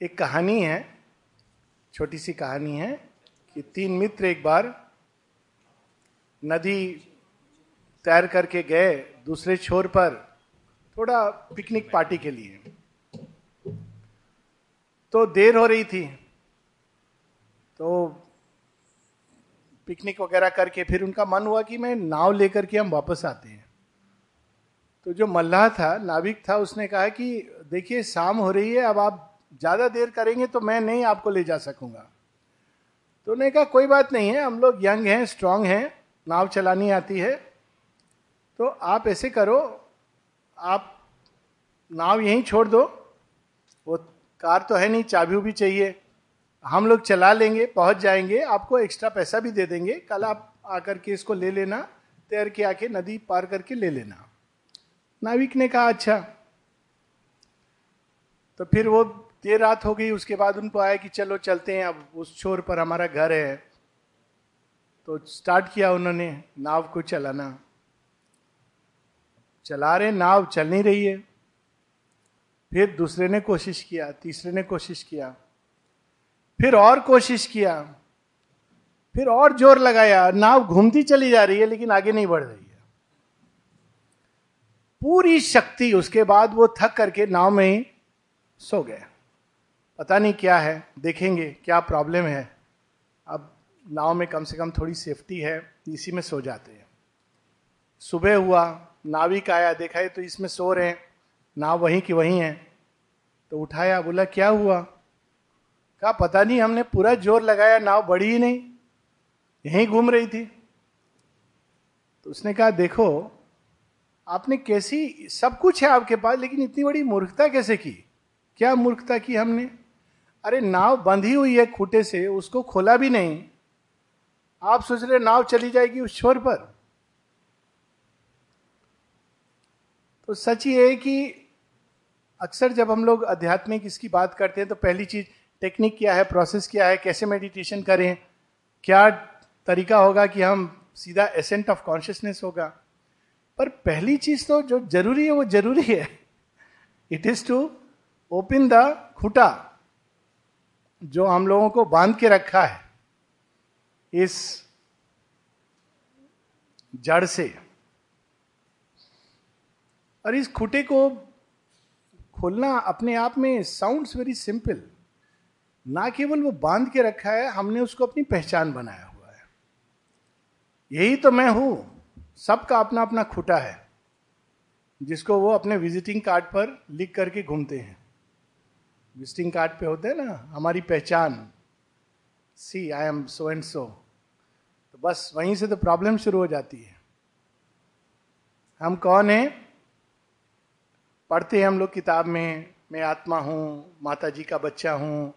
एक कहानी है, छोटी सी कहानी है, कि तीन मित्र एक बार नदी तैर करके गए दूसरे छोर पर, थोड़ा पिकनिक पार्टी के लिए। तो देर हो रही थी तो पिकनिक वगैरह करके फिर उनका मन हुआ कि मैं नाव लेकर के हम वापस आते हैं। तो जो मल्लाह था, नाविक था, उसने कहा कि, देखिए, शाम हो रही है, अब आप ज़्यादा देर करेंगे तो मैं नहीं आपको ले जा सकूँगा। तो उन्होंने कहा, कोई बात नहीं है, हम लोग यंग हैं, स्ट्रांग हैं, नाव चलानी आती है। तो आप ऐसे करो, आप नाव यहीं छोड़ दो, वो कार तो है नहीं, चाबी भी चाहिए। हम लोग चला लेंगे, पहुँच जाएँगे, आपको एक्स्ट्रा पैसा भी दे देंगे। कल आप आकर के इसको ले लेना, तैर के आके नदी पार करके ले लेना। नाविक ने कहा अच्छा। तो फिर वो देर रात हो गई, उसके बाद उनको आया कि चलो चलते हैं, अब उस छोर पर हमारा घर है। तो स्टार्ट किया उन्होंने, नाव को चलाना। चला रहे, नाव चल नहीं रही है। फिर दूसरे ने कोशिश किया, तीसरे ने कोशिश किया। फिर और कोशिश किया। फिर और ज़ोर लगाया, नाव घूमती चली जा रही है, लेकिन आगे नहीं बढ़ रही है। पूरी शक्ति, उसके बाद वो थक करके नाव में सो गए पता नहीं क्या है, देखेंगे क्या प्रॉब्लम है। अब नाव में कम से कम थोड़ी सेफ्टी है, इसी में सो जाते हैं। सुबह हुआ, नाविक आया, देखा है तो इसमें सो रहे हैं, नाव वहीं की वहीं है। तो उठाया, बोला, क्या हुआ? कहा, पता नहीं, हमने पूरा ज़ोर लगाया, नाव बढ़ी ही नहीं, यहीं घूम रही थी। तो उसने कहा, देखो, आपने कैसी, सब कुछ है आपके पास, लेकिन इतनी बड़ी मूर्खता कैसे की? क्या मूर्खता की हमने? अरे, नाव बंधी हुई है खूटे से, उसको खोला भी नहीं। आप सोच रहे नाव चली जाएगी उस छोर पर। तो सच ये है कि अक्सर जब हम लोग आध्यात्मिक इसकी बात करते हैं तो पहली चीज़, टेक्निक क्या है, प्रोसेस क्या है, कैसे मेडिटेशन करें, क्या तरीका होगा कि हम सीधा एसेंट ऑफ़ कॉन्शियसनेस होगा। पर पहली चीज़ तो जो ज़रूरी है, वो ज़रूरी है। It is to open the खुटा। जो हम लोगों को बाँध के रखा है, इस जड़ से, और इस खुटे को खोलना अपने आप में साउंड्स वेरी सिंपल ना केवल वो बाँध के रखा है, हमने उसको अपनी पहचान बनाया हुआ है। यही तो मैं हूँ, सबका अपना अपना खुटा है, जिसको वो अपने विजिटिंग कार्ड पर लिख करके घूमते हैं। विजिटिंग कार्ड पे होते हैं ना, हमारी पहचान। सी I am so and so तो बस वहीं से तो प्रॉब्लम शुरू हो जाती है। हम कौन हैं? पढ़ते हैं हम लोग किताब में, मैं आत्मा हूँ माता जी का बच्चा हूँ।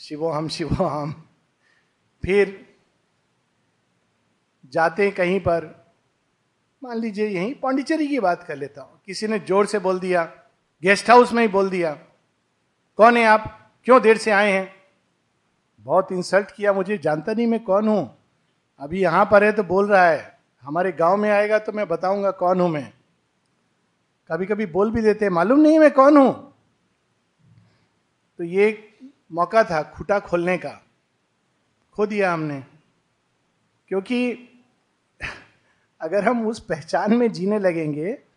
शिवो हम शिवो हम। फिर जाते हैं कहीं पर, मान लीजिए यहीं पांडिचेरी की बात कर लेता हूँ। किसी ने ज़ोर से बोल दिया गेस्ट हाउस में ही बोल दिया। कौन है आप? क्यों देर से आए हैं? बहुत इंसल्ट किया मुझे, जानता नहीं मैं कौन हूँ। अभी यहाँ पर है तो बोल रहा है, हमारे गाँव में आएगा तो मैं बताऊँगा कौन हूँ मैं। कभी कभी बोल भी देते मालूम नहीं मैं कौन हूँ। तो ये मौका था खुटा खोलने का। खो दिया हमने। क्योंकि अगर हम उस पहचान में जीने लगेंगे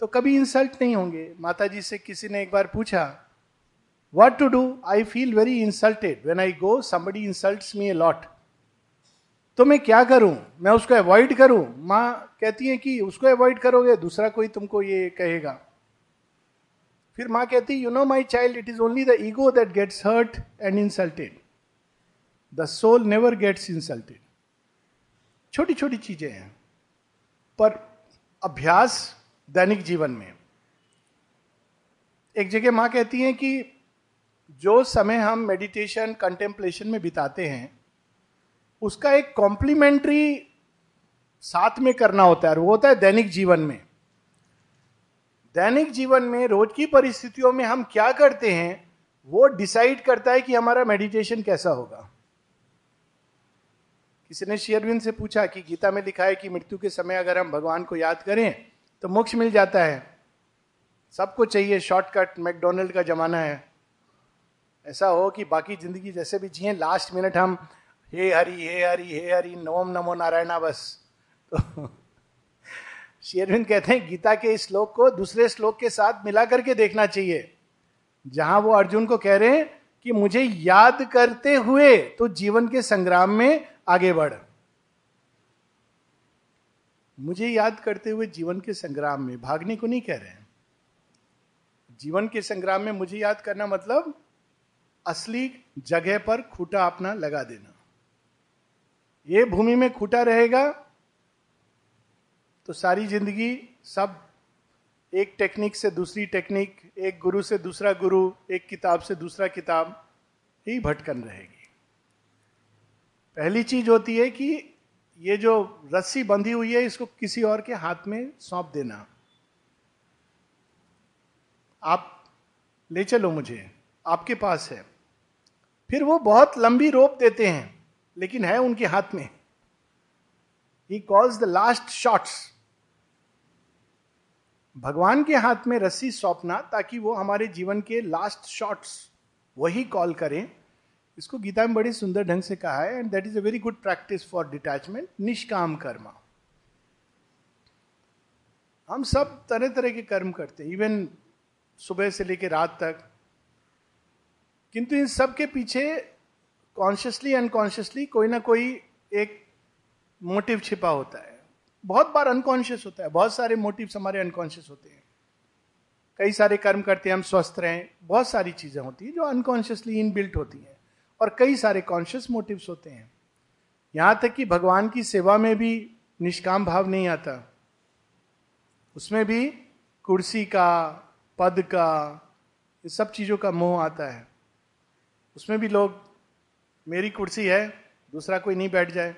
तो कभी इंसल्ट नहीं होंगे। माता जी से किसी ने एक बार पूछा what to do I feel very insulted when I go somebody insult me a lot तो मैं क्या करूँ? मैं उसको अवॉइड करूँ? माँ कहती है कि उसको अवॉइड करोगे, दूसरा कोई तुमको ये कहेगा। फिर माँ कहती you know my child it is only the ego that gets hurt and insulted the soul never gets insulted छोटी छोटी चीज़ें हैं, पर अभ्यास दैनिक जीवन में। एक जगह माँ कहती हैं कि जो समय हम मेडिटेशन कंटेम्पलेशन में बिताते हैं, उसका एक कॉम्प्लीमेंट्री साथ में करना होता है वो होता है दैनिक जीवन में। दैनिक जीवन में रोज की परिस्थितियों में हम क्या करते हैं, वो डिसाइड करता है कि हमारा मेडिटेशन कैसा होगा। किसी ने शेयरविंद से पूछा कि गीता में लिखा है कि मृत्यु के समय अगर हम भगवान को याद करें तो मोक्ष मिल जाता है। सबको चाहिए शॉर्टकट मैकडोनल्ड का जमाना है। ऐसा हो कि बाकी ज़िंदगी जैसे भी जिए लास्ट मिनट हम, हे हरी हे हरी हे हरी नवम नमो नारायणा बस। तो शेरविंद कहते हैं, गीता के इस श्लोक को दूसरे श्लोक के साथ मिला करके देखना चाहिए। जहाँ वो अर्जुन को कह रहे हैं कि मुझे याद करते हुए तो जीवन के संग्राम में आगे बढ़। मुझे याद करते हुए जीवन के संग्राम में, भागने को नहीं कह रहे हैं। जीवन के संग्राम में मुझे याद करना मतलब असली जगह पर खूटा अपना लगा देना। ये भूमि में खूटा रहेगा तो सारी ज़िंदगी सब एक टेक्निक से दूसरी टेक्निक, एक गुरु से दूसरा गुरु, एक किताब से दूसरा किताब ही भटकन रहेगी। पहली चीज़ होती है कि ये जो रस्सी बंधी हुई है, इसको किसी और के हाथ में सौंप देना। आप ले चलो मुझे, आपके पास है। फिर वो बहुत लंबी रोप देते हैं, लेकिन है उनके हाथ में। He calls the last shots भगवान के हाथ में रस्सी सौंपना, ताकि वो हमारे जीवन के लास्ट शॉट्स वही कॉल करें। इसको गीता में बड़ी सुंदर ढंग से कहा है and that is a very good practice for detachment निष्काम कर्म। हम सब तरह तरह के कर्म करते हैं इवन सुबह से लेकर रात तक। किंतु इन सब के पीछे कॉन्शियसली अनकॉन्शियसली कोई ना कोई एक मोटिव छिपा होता है। बहुत बार अनकॉन्शियस होता है, बहुत सारे मोटिव्स हमारे अनकॉन्शियस होते हैं। कई सारे कर्म करते हैं, हम स्वस्थ रहें, बहुत सारी चीज़ें होती हैं जो अनकॉन्शियसली इनबिल्ट होती हैं। और कई सारे कॉन्शियस मोटिव्स होते हैं। यहाँ तक कि भगवान की सेवा में भी निष्काम भाव नहीं आता। उसमें भी कुर्सी का, पद का, ये सब चीज़ों का मोह आता है। उसमें भी लोग, मेरी कुर्सी है, दूसरा कोई नहीं बैठ जाए।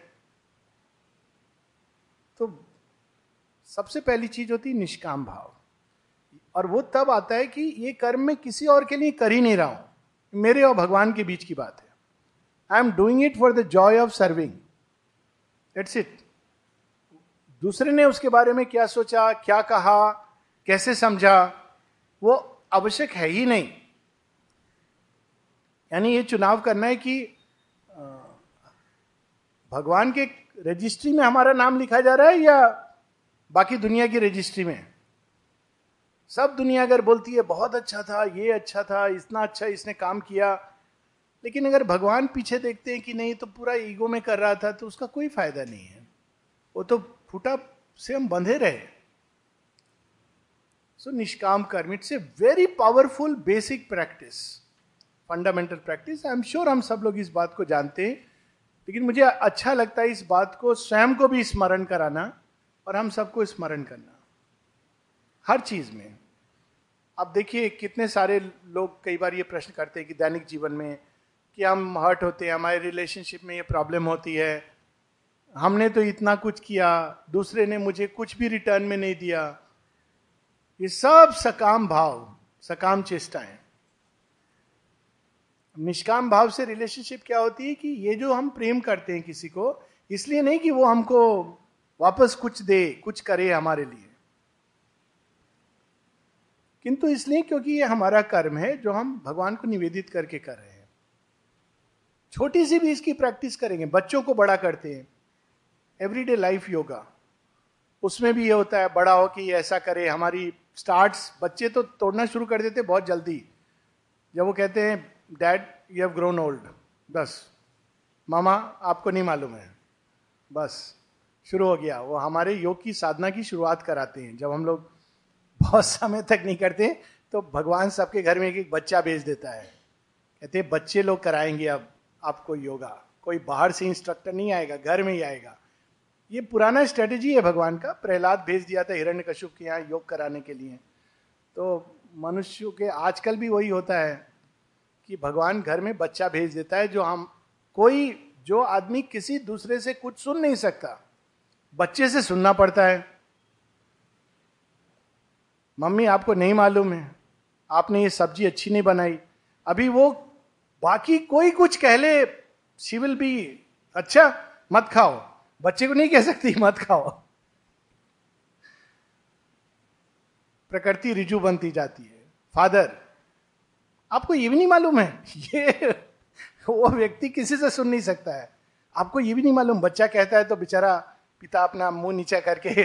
तो सबसे पहली चीज़ होती निष्काम भाव। और वो तब आता है कि ये कर्म में किसी और के लिए कर ही नहीं रहा हूँ। मेरे और भगवान के बीच की बात है। I am doing it for the joy of serving it's it दूसरे ने उसके बारे में क्या सोचा, क्या कहा, कैसे समझा, वो आवश्यक है ही नहीं। यानी ये चुनाव करना है कि भगवान के रजिस्ट्री में हमारा नाम लिखा जा रहा है या बाकी दुनिया की रजिस्ट्री में? सब दुनिया अगर बोलती है, बहुत अच्छा था, ये अच्छा था, इतना अच्छा इसने काम किया। लेकिन अगर भगवान पीछे देखते हैं कि नहीं तो पूरा ईगो में कर रहा था तो उसका कोई फ़ायदा नहीं है। वो तो फूटा से हम बंधे रहे। सो निष्काम कर्म, it's a very powerful basic practice, fundamental practice. I am sure हम सब लोग इस बात को जानते हैं। लेकिन मुझे अच्छा लगता है इस बात को, स्वयं को भी स्मरण कराना और हम सबको स्मरण करना। हर चीज़ में। अब देखिए कितने सारे लोग कई बार ये प्रश्न करते हैं कि दैनिक जीवन में कि हम हर्ट होते हैं, हमारे रिलेशनशिप में ये प्रॉब्लम होती है। हमने तो इतना कुछ किया, दूसरे ने मुझे कुछ भी रिटर्न में नहीं दिया। ये सब सकाम भाव, सकाम चेष्टाएँ। निष्काम भाव से रिलेशनशिप क्या होती है कि ये जो हम प्रेम करते हैं किसी को, इसलिए नहीं कि वो हमको वापस कुछ दे, कुछ करे हमारे लिए। किंतु इसलिए क्योंकि ये हमारा कर्म है जो हम भगवान को निवेदित करके कर रहे हैं। छोटी सी भी इसकी प्रैक्टिस करेंगे। बच्चों को बड़ा करते हैं। Everyday life yoga. उसमें भी ये होता है, बड़ा हो कि ये ऐसा करे। हमारी स्टार्ट्स, बच्चे तो तोड़ना शुरू कर देते बहुत जल्दी। जब वो कहते हैं dad you have grown old बस। मामा, आपको नहीं मालूम है। बस। शुरू हो गया। वो हमारे योग की साधना की शुरुआत कराते हैं। जब हम लोग बहुत समय तक नहीं करते तो भगवान सबके घर में एक बच्चा भेज देता है। कहते बच्चे लोग कराएँगे अब, आपको योगा। कोई बाहर से इंस्ट्रक्टर नहीं आएगा, घर में ही आएगा। ये पुराना स्ट्रेटेजी है भगवान का। प्रहलाद भेज दिया था हिरण्य कश्यप के यहाँ योग कराने के लिए। तो मनुष्यों के आजकल भी वही होता है कि भगवान घर में बच्चा भेज देता है जो हम, कोई, जो आदमी किसी दूसरे से कुछ सुन नहीं सकता, बच्चे से सुनना पड़ता है। मम्मी, आपको नहीं मालूम है। आपने ये सब्ज़ी अच्छी नहीं बनाई। अभी वो बाकी कोई कुछ कह ले शी विल बी अच्छा मत खाओ। बच्चे को नहीं कह सकती, मत खाओ। प्रकृति रिजु बनती जाती है। फादर, आपको ये भी नहीं मालूम है? ये वो व्यक्ति किसी से सुन नहीं सकता है। आपको ये भी नहीं मालूम, बच्चा कहता है तो बेचारा पिता अपना मुँह नीचा करके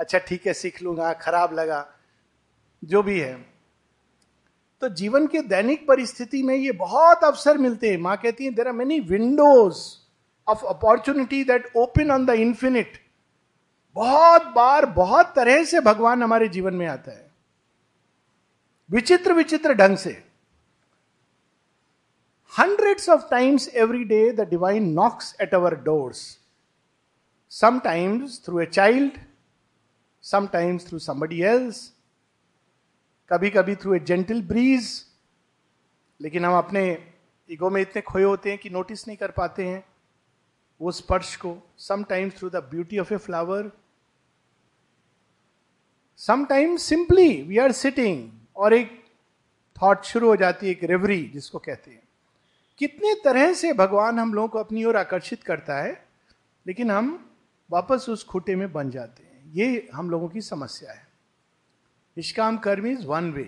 अच्छा ठीक है, सीख लूँगा, खराब लगा। जो भी है। तो जीवन के दैनिक परिस्थिति में ये बहुत अवसर मिलते हैं। माँ कहती है there are many windows of opportunity that open on the infinite बहुत बार, बहुत तरह से भगवान हमारे जीवन में आता है। विचित्र विचित्र ढंग से। Hundreds of times every day the divine knocks at our doors sometimes through a child sometimes through somebody else कभी कभी थ्रू ए जेंटल ब्रीज लेकिन हम अपने ईगो में इतने खोए होते हैं कि नोटिस नहीं कर पाते हैं वो स्पर्श को। Sometimes through the beauty of a flower sometimes simply we are sitting और एक थॉट शुरू हो जाती है, एक रेवरी जिसको कहते हैं। कितने तरह से भगवान हम लोगों को अपनी ओर आकर्षित करता है, लेकिन हम वापस उस खूटे में बन जाते हैं। ये हम लोगों की समस्या है। निष्काम कर्म इज़ वन वे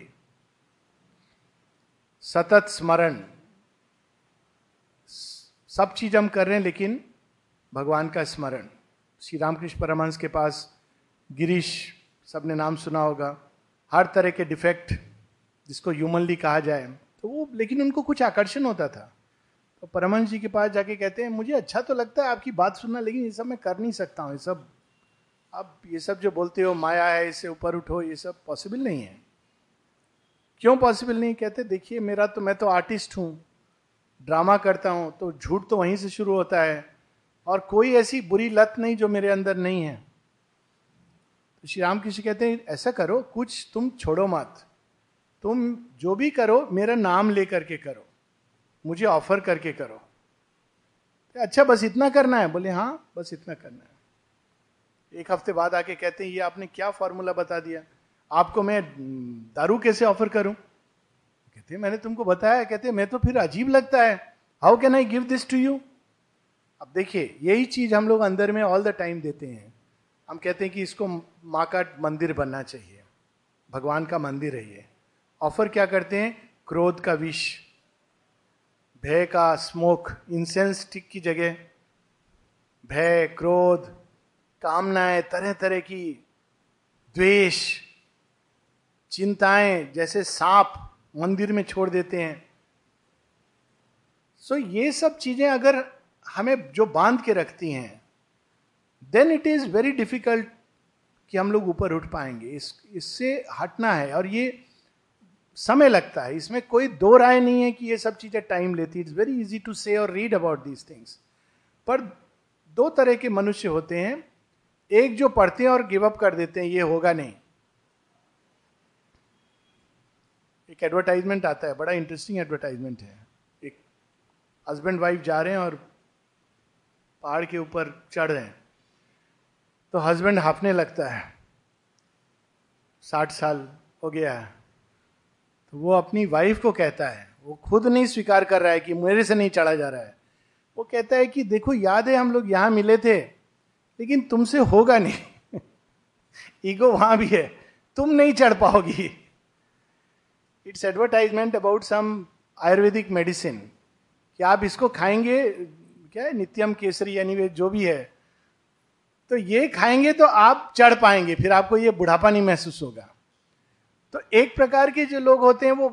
सतत स्मरण। सब चीज़ हम कर रहे हैं, लेकिन भगवान का स्मरण। श्री रामकृष्ण परमहंस के पास गिरीश, सबने नाम सुना होगा। हर तरह के डिफेक्ट जिसको ह्यूमनली कहा जाए तो वो, लेकिन उनको कुछ आकर्षण होता था। तो परमहंस जी के पास जाके कहते हैं, मुझे अच्छा तो लगता है आपकी बात सुनना, लेकिन ये सब मैं कर नहीं सकता हूँ, ये सब अब ये सब जो बोलते हो, माया है, इससे ऊपर उठो, ये सब पॉसिबल नहीं है। क्यों पॉसिबल नहीं? कहते, देखिए, मेरा तो मैं तो आर्टिस्ट हूँ ड्रामा करता हूँ तो झूठ तो वहीं से शुरू होता है। और कोई ऐसी बुरी लत नहीं जो मेरे अंदर नहीं है। तो श्री राम कृष्ण कहते हैं, ऐसा करो, कुछ तुम छोड़ो मत। तुम जो भी करो, मेरा नाम लेकर के करो। मुझे ऑफ़र करके करो। अच्छा बस इतना करना है। बोले हाँ बस इतना करना है। एक हफ़्ते बाद आके कहते हैं, ये आपने क्या फॉर्मूला बता दिया? आपको मैं दारू कैसे ऑफ़र करूँ? कहते मैंने तुमको बताया कहते मैं तो फिर अजीब लगता है। How can I give this to you अब देखिए, यही चीज़ हम लोग अंदर में ऑल द टाइम देते हैं। हम कहते हैं कि इसको माँ का मंदिर बनना चाहिए। भगवान का मंदिर है ये। ऑफ़र क्या करते हैं? क्रोध का विष, भय का स्मोक इंसेंस स्टिक की जगह। भय, क्रोध कामनाएँ तरह तरह की द्वेष चिंताएँ जैसे सांप मंदिर में छोड़ देते हैं। सो so, ये सब चीज़ें अगर हमें जो बाँध के रखती हैं then it is very difficult कि हम लोग ऊपर उठ पाएँगे। इस इससे हटना है और ये समय लगता है। इसमें कोई दो राय नहीं है कि ये सब चीज़ें टाइम लेती इट्स वेरी इजी टू से और रीड अबाउट दीज थिंग्स पर दो तरह के मनुष्य होते हैं। एक जो पढ़ते हैं और गिव अप कर देते हैं, ये होगा नहीं। एक एडवर्टाइजमेंट आता है, बड़ा इंटरेस्टिंग एडवर्टाइजमेंट है। एक हस्बैंड वाइफ जा रहे हैं और पहाड़ के ऊपर चढ़ रहे हैं। तो हस्बैंड हाफने लगता है। साठ साल हो गया है। तो वो अपनी वाइफ को कहता है। वो खुद नहीं स्वीकार कर रहा है कि मेरे से नहीं चढ़ा जा रहा है। वो कहता है कि देखो, याद है हम लोग यहाँ मिले थे लेकिन तुमसे होगा नहीं। ईगो वहाँ भी है। तुम नहीं चढ़ पाओगी। It's advertisement about some Ayurvedic medicine कि आप इसको खाएँगे? क्या है? नित्यम केसरी यानी जो भी है। तो ये खाएँगे तो आप चढ़ पाएँगे, फिर आपको ये बुढ़ापा नहीं महसूस होगा। तो एक प्रकार के जो लोग होते हैं, वो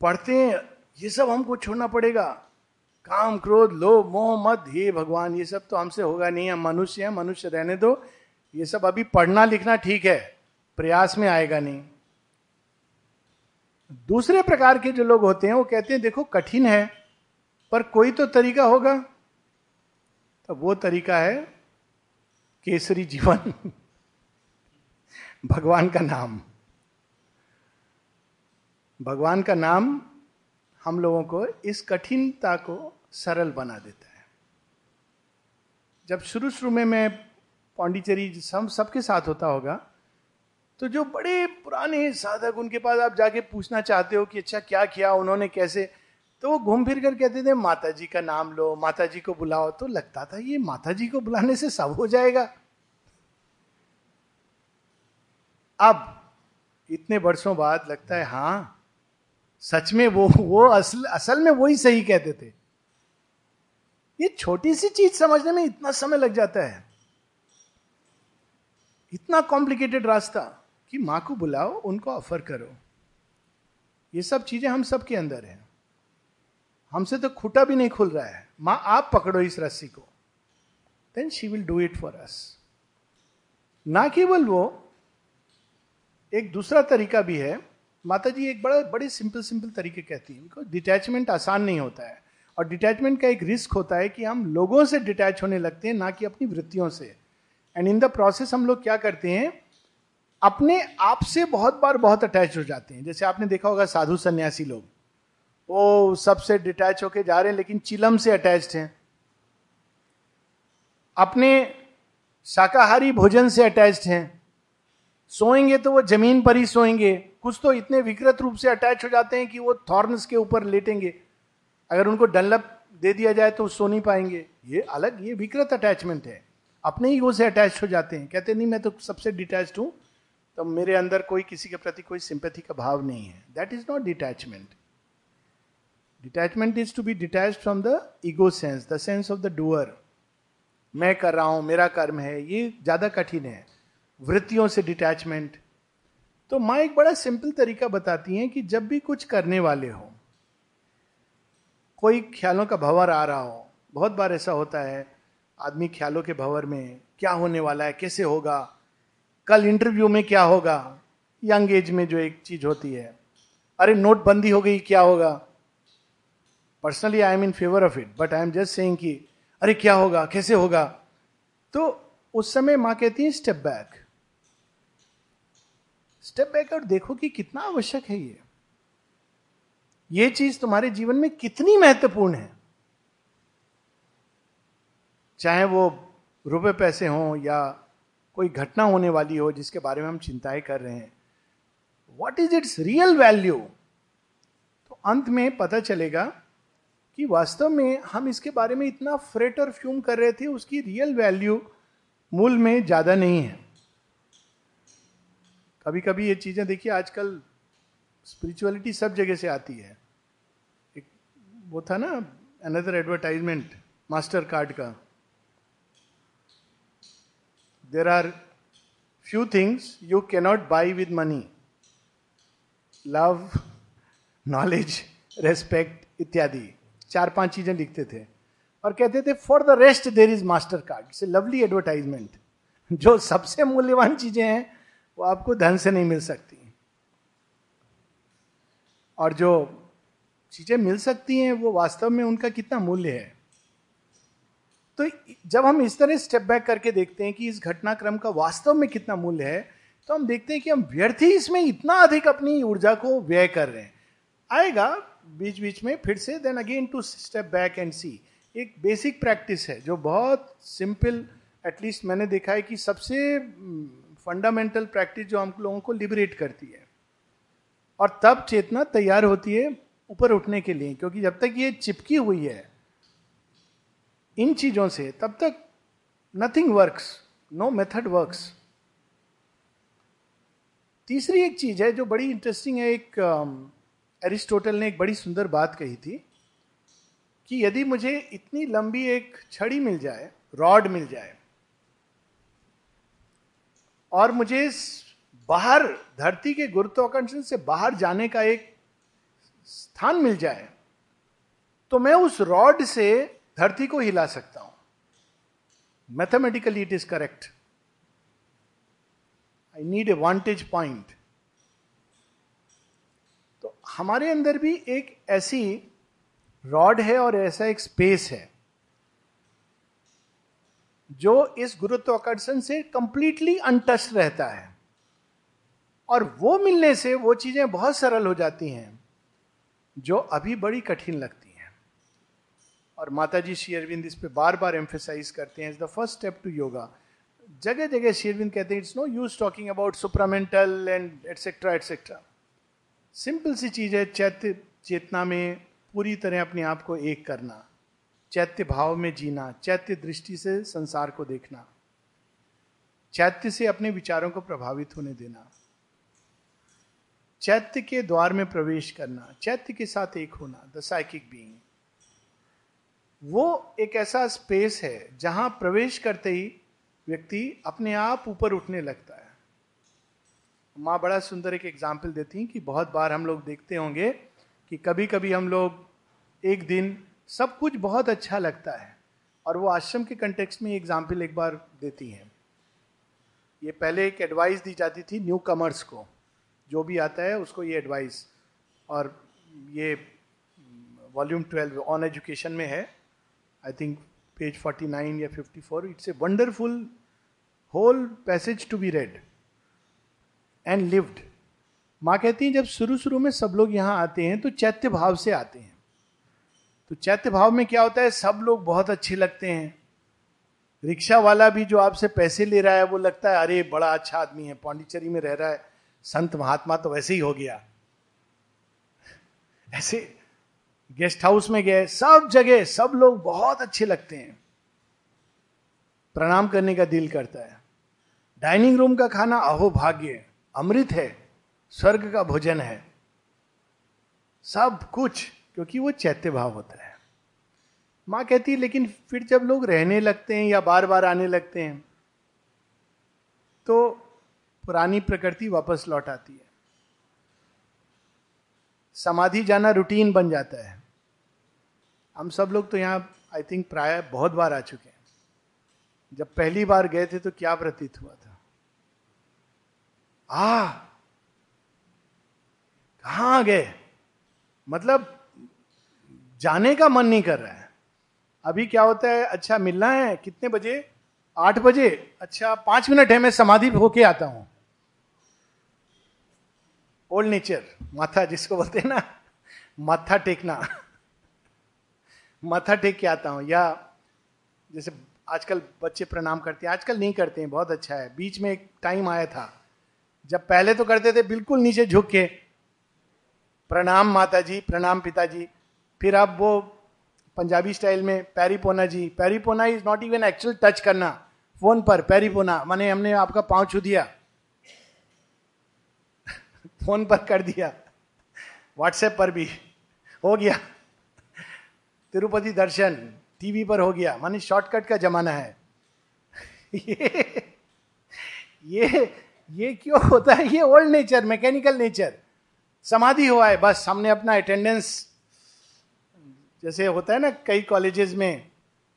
पढ़ते हैं, ये सब हमको छोड़ना पड़ेगा। काम, क्रोध, लोभ, मोह मत हे भगवान, ये सब तो हमसे होगा नहीं, हम मनुष्य हैं, मनुष्य रहने दो। ये सब अभी पढ़ना लिखना ठीक है, प्रयास में आएगा नहीं। दूसरे प्रकार के जो लोग होते हैं, वो कहते हैं, देखो, कठिन है, पर कोई तो तरीका होगा। तो वो तरीका है, केसरी जीवन, भगवान का नाम। भगवान का नाम हम लोगों को इस कठिनता को सरल बना देता है। जब शुरू शुरू में मैं पांडिचेरी सब सबके साथ होता होगा तो जो बड़े पुराने साधक, उनके पास आप जाके पूछना चाहते हो कि अच्छा क्या किया, उन्होंने कैसे तो वो घूम फिर कर कहते थे माता जी का नाम लो माता जी को बुलाओ। तो लगता था, ये माता जी को बुलाने से सब हो जाएगा। अब, इतने वर्षों बाद लगता है हाँ सच में वो वो असल असल में वही सही कहते थे। ये छोटी सी चीज़ समझने में इतना समय लग जाता है। इतना कॉम्प्लिकेटेड रास्ता कि माँ को बुलाओ, उनको ऑफ़र करो। ये सब चीज़ें हम सब के अंदर है। हमसे तो खुटा भी नहीं खुल रहा है। माँ, आप पकड़ो इस रस्सी को। Then she will do it for us ना केवल वो, एक दूसरा तरीका भी है माता जी एक बड़ा, बड़े सिंपल सिंपल तरीके कहती है। बिकॉज़ डिटैचमेंट आसान नहीं होता है। और डिटैचमेंट का एक रिस्क होता है कि हम लोगों से डिटैच होने लगते हैं, ना कि अपनी वृत्तियों से। एंड इन द प्रोसेस हम लोग क्या करते हैं, अपने आप से बहुत बार बहुत अटैच हो जाते हैं। जैसे आपने देखा होगा साधु सन्यासी लोग। वो सबसे डिटैच होके जा रहे हैं, लेकिन चिलम से अटैच्ड हैं। अपने शाकाहारी भोजन से अटैच्ड हैं। सोएँगे तो वो ज़मीन पर ही सोएँगे। कुछ तो इतने विकृत रूप से अटैच हो जाते हैं कि वो थॉर्न्स के ऊपर लेटेंगे। अगर उनको डनलप दे दिया जाए तो सो नहीं पाएँगे। ये अलग, ये विकृत अटैचमेंट है। अपने ही से अटैच हो जाते हैं। कहते नहीं, मैं तो सबसे डिटैच हूँ। तो मेरे अंदर कोई किसी के प्रति कोई सिंपैथी का भाव नहीं है। That is not detachment detachment is to be detach from the ego sense the sense of the doer मैं कर रहा हूँ, मेरा कर्म है, ये ज़्यादा कठिन है। वृत्तियों से डिटैचमेंट तो माँ एक बड़ा सिंपल तरीका बताती हैं कि जब भी कुछ करने वाले हो, कोई ख्यालों का भंवर आ रहा हो, बहुत बार ऐसा होता है, आदमी ख्यालों के भंवर में क्या होने वाला है, कैसे होगा, कल इंटरव्यू में क्या होगा, यंग एज में जो एक चीज़ होती है, अरे नोटबंदी हो गई, क्या होगा? Personally I am in favour of it but I am just saying कि, अरे क्या होगा, कैसे होगा? तो उस समय माँ कहती है स्टेप बैक स्टेप बैक और देखो कि कितना आवश्यक है ये। ये चीज़ तुम्हारे जीवन में कितनी महत्वपूर्ण है। चाहे वो रुपए पैसे हों या कोई घटना होने वाली हो जिसके बारे में हम चिंताएँ कर रहे हैं। What is its real value तो अंत में पता चलेगा कि वास्तव में हम इसके बारे में इतना फ्रेट और फ्यूम कर रहे थे, उसकी रियल वैल्यू मूल में ज़्यादा नहीं है। कभी कभी ये चीज़ें देखिए, आजकल स्पिरिचुअलिटी सब जगह से आती है। एक वो था ना अनदर एडवर्टाइजमेंट मास्टर कार्ड का। There are few things you cannot buy with money love knowledge respect इत्यादि। चार पाँच चीज़ें लिखते थे। और कहते थे for the rest there is Mastercard it's lovely advertisement जो सबसे मूल्यवान चीज़ें हैं वो आपको धन से नहीं मिल सकती। और जो चीज़ें मिल सकती हैं, वो वास्तव में उनका कितना मूल्य है। तो जब हम इस तरह स्टेप बैक करके देखते हैं कि इस घटनाक्रम का वास्तव में कितना मूल्य है तो हम देखते हैं कि हम व्यर्थ ही इसमें इतना अधिक अपनी ऊर्जा को व्यय कर रहे हैं। आएगा बीच बीच में फिर से then again to step back and see एक बेसिक प्रैक्टिस है, जो बहुत सिंपल एटलीस्ट मैंने देखा है कि सबसे फंडामेंटल प्रैक्टिस जो हम लोगों को लिबरेट करती है। और तब चेतना तैयार होती है ऊपर उठने के लिए, क्योंकि जब तक ये चिपकी हुई है, इन चीज़ों से, तब तक nothing works no method works तीसरी एक चीज़ है जो बड़ी इंटरेस्टिंग है, एक एरिस्टोटल ने एक बड़ी सुंदर बात कही थी कि यदि मुझे इतनी लंबी एक छड़ी मिल जाए रॉड मिल जाए और मुझे इस बाहर धरती के गुरुत्वाकर्षण से बाहर जाने का एक स्थान मिल जाए तो मैं उस रॉड से धरती को हिला सकता हूँ। Mathematically it is correct I need a vantage point तो हमारे अंदर भी एक ऐसी रॉड है और ऐसा एक स्पेस है। जो इस गुरुत्वाकर्षण से कंप्लीटली अनटच रहता है। और वो मिलने से वो चीज़ें बहुत सरल हो जाती हैं, जो अभी बड़ी कठिन लगती हैं। और माता जी शेयरविंद इस पर बार बार एम्फेसाइज करते हैं is the first step to yoga जगह जगह शेयरविंद कहते हैं it's no use talking about supramental and etcetera etcetera simple सी चीज़ है चैत्य चेतना में पूरी तरह अपने आप को एक करना। चैत्य भाव में जीना, चैत्य दृष्टि से संसार को देखना, चैत्य से अपने विचारों को प्रभावित होने देना, चैत्य के द्वार में प्रवेश करना, चैत्य के साथ एक होना द साइकिक बीइंग वो एक ऐसा स्पेस है जहाँ प्रवेश करते ही व्यक्ति अपने आप ऊपर उठने लगता है। माँ बड़ा सुंदर एक एग्ज़ाम्पल देती हैं कि बहुत बार हम लोग देखते होंगे कि कभी कभी हम लोग एक दिन सब कुछ बहुत अच्छा लगता है। और वो आश्रम के कंटेक्स्ट में एग्ज़ाम्पल एक बार देती हैं। ये पहले एक एडवाइस दी जाती थी न्यू कमर्स को। जो भी आता है उसको ये एडवाइस और ये वॉल्यूम ट्वेल्व ऑन एजुकेशन में है। I think page forty nine या fifty four it's a wonderful whole passage to be read and lived माँ कहती हैं, जब शुरू शुरू में सब लोग यहाँ आते हैं तो चैत्य भाव से आते हैं। तो चैत्य भाव में क्या होता है? सब लोग बहुत अच्छे लगते हैं। रिक्शा वाला भी जो आपसे पैसे ले रहा है, वो लगता है, अरे, बड़ा अच्छा आदमी है, पांडिचेरी में रह रहा है। संत महात्मा तो वैसे ही हो गया। ऐसे गेस्ट हाउस में गए, सब जगह, सब लोग बहुत अच्छे लगते हैं। प्रणाम करने का दिल करता है। डाइनिंग रूम का खाना अहो भाग्य अमृत है, स्वर्ग का भोजन है। सब कुछ क्योंकि वो चैत्य भाव होता है। माँ कहती है, लेकिन फिर जब लोग रहने लगते हैं या बार बार आने लगते हैं तो पुरानी प्रकृति वापस लौट आती है। समाधि जाना रूटीन बन जाता है। हम सब लोग तो यहाँ आई थिंक प्राय बहुत बार आ चुके हैं। जब पहली बार गए थे तो क्या प्रतीत हुआ था? आ! कहा गए? मतलब जाने का मन नहीं कर रहा है। अभी क्या होता है अच्छा मिलना है, कितने बजे? आठ बजे। अच्छा पाँच मिनट है, मैं समाधि होके आता हूँ। ओल्ड नेचर माथा जिसको बोलते हैं ना, माथा टेकना। माथा टेक के आता हूँ। या जैसे आजकल बच्चे प्रणाम करते हैं, आजकल नहीं करते हैं, बहुत अच्छा है। बीच में एक टाइम आया था। जब पहले तो करते थे, बिल्कुल नीचे झुक के। प्रणाम माता जी प्रणाम पिताजी। फिर आप वो पंजाबी स्टाइल में पैरीपोना जी, पैरीपोना is not even actual touch करना फ़ोन पर पैरीपोना, माने हमने आपका पाँव छू दिया। फ़ोन पर कर दिया। व्हाट्सएप पर भी। हो गया। तिरुपति दर्शन टीवी पर हो गया। माने शॉर्टकट का जमाना है। ये ये ये क्यों होता है? ये ओल्ड नेचर मैकेनिकल नेचर समाधि हुआ है बस हमने अपना अटेंडेंस जैसे होता है ना, कई कॉलेजेस में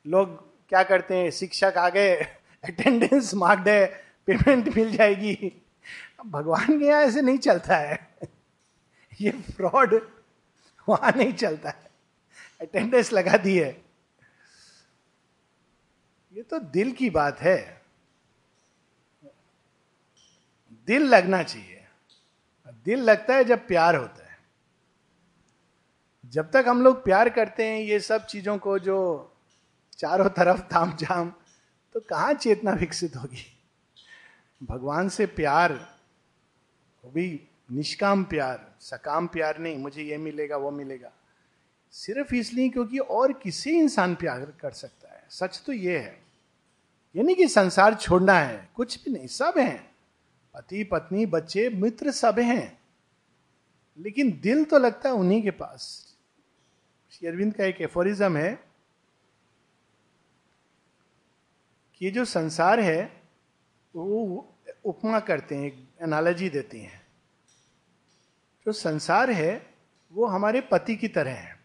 लोग क्या करते हैं, शिक्षक आ गए अटेंडेंस मार्क्ड है पेमेंट मिल जाएगी। भगवान के यहाँ ऐसे नहीं चलता है। ये फ्रॉड वहाँ नहीं चलता है। अटेंडेंस लगा दी है। ये तो दिल की बात है। दिल लगना चाहिए। दिल लगता है जब प्यार होता है। जब तक हम लोग प्यार करते हैं ये सब चीज़ों को जो चारों तरफ़ थाम जाम तो कहाँ चेतना विकसित होगी? भगवान से प्यार वो भी निष्काम प्यार, सकाम प्यार नहीं, मुझे ये मिलेगा, वो मिलेगा। सिर्फ़ इसलिए क्योंकि और किसी इंसान प्यार कर सकता है। सच तो ये है। ये नहीं कि संसार छोड़ना है, कुछ भी नहीं, सब हैं। पति, पत्नी, बच्चे, मित्र सब हैं। लेकिन दिल तो लगता है उन्हीं के पास। अरविंद का एक एफोरिज्म है कि जो संसार है, वो उपमा करते हैं एनालॉजी देते हैं। जो संसार है, वो हमारे पति की तरह है।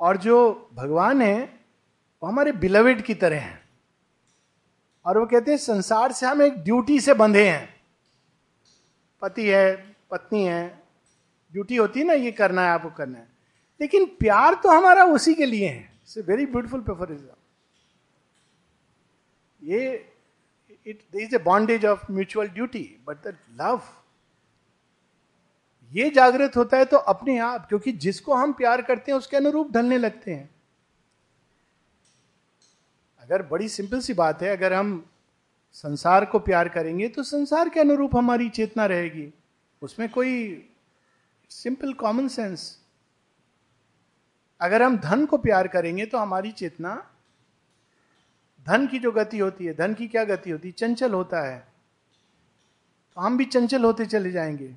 और जो भगवान है, वो हमारे बिलवेड की तरह है। और वो कहते हैं, संसार से हम एक ड्यूटी से बंधे हैं। पति है, पत्नी है ड्यूटी होती है ना, ये करना है, आपको करना है। लेकिन प्यार तो हमारा उसी के लिए है। इट्स वेरी ब्यूटिफुल प्रेफरिज्म ये it is a bondage of mutual duty but the love ये जागृत होता है तो अपने आप, क्योंकि जिसको हम प्यार करते हैं, उसके अनुरूप ढलने लगते हैं। अगर बड़ी सिंपल सी बात है, अगर हम संसार को प्यार करेंगे तो संसार के अनुरूप हमारी चेतना रहेगी। उसमें कोई सिंपल कॉमन सेंस। अगर हम धन को प्यार करेंगे तो हमारी चेतना, धन की जो गति होती है, धन की क्या गति होती है? चंचल होता है। तो हम भी चंचल होते चले जाएँगे।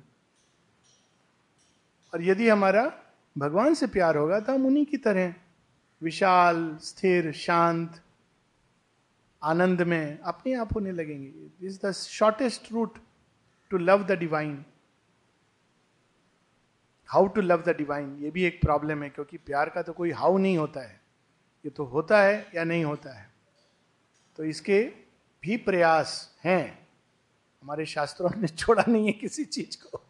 और यदि हमारा भगवान से प्यार होगा तो हम उन्हीं की तरह, विशाल, स्थिर, शांत, आनंद में अपने आप होने लगेंगे। Is the shortest route to love the divine how to love the divine, ये भी एक प्रॉब्लम है, क्योंकि प्यार का तो कोई हाउ नहीं होता है। ये तो होता है या नहीं होता है। तो इसके भी प्रयास हैं। हमारे शास्त्रों ने छोड़ा नहीं है किसी चीज़ को।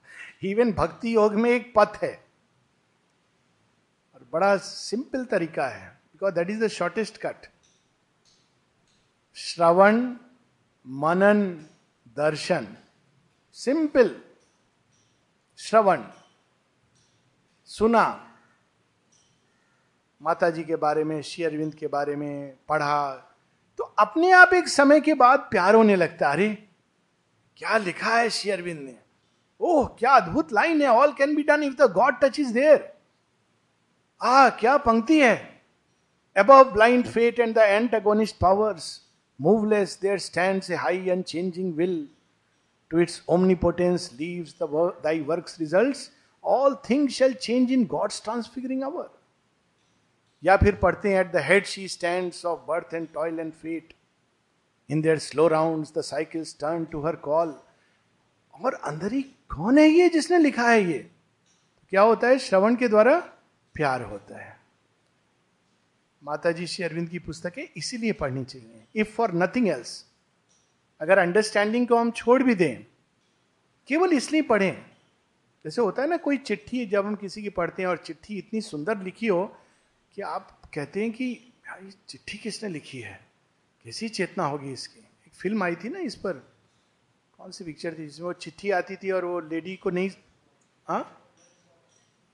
इवन भक्ति योग में एक पथ है। और बड़ा सिंपल तरीका है। Because that is the shortest cut श्रवण, मनन, दर्शन। सिंपल श्रवण। सुना। माता जी के बारे में, श्री अरविंद के बारे में पढ़ा तो अपने आप एक समय के बाद प्यार होने लगता। है अरे, क्या लिखा है श्री अरविंद ने? ओह, क्या अद्भुत लाइन है। All can be done if the God touch is there आ क्या पंक्ति है। अब blind fate and the antagonist powers moveless there stand a high and changing will to its omnipotence leave thy work result results all shall change in God's transfiguring hour. या फिर पढ़ते हैं at the head she stand of birth and toil and fate in their slow round the cycles turn to her call और अंदर ही कौन है ये जिसने लिखा है ये? क्या होता है? श्रवण के द्वारा प्यार होता है। माता जी श्री अरविंद की पुस्तकें इसीलिए पढ़नी चाहिए। इफ़ फॉर नथिंग एल्स अगर अंडरस्टैंडिंग को हम छोड़ भी दें, केवल इसलिए पढ़ें जैसे होता है ना, कोई चिट्ठी जब हम किसी की पढ़ते हैं और चिट्ठी इतनी सुंदर लिखी हो कि आप कहते हैं कि, यार, ये चिट्ठी किसने लिखी है? कैसी चेतना होगी इसकी? एक फ़िल्म आई थी ना इस पर। कौन सी पिक्चर थी जिसमें वो चिट्ठी आती थी और वो लेडी को नहीं हाँ?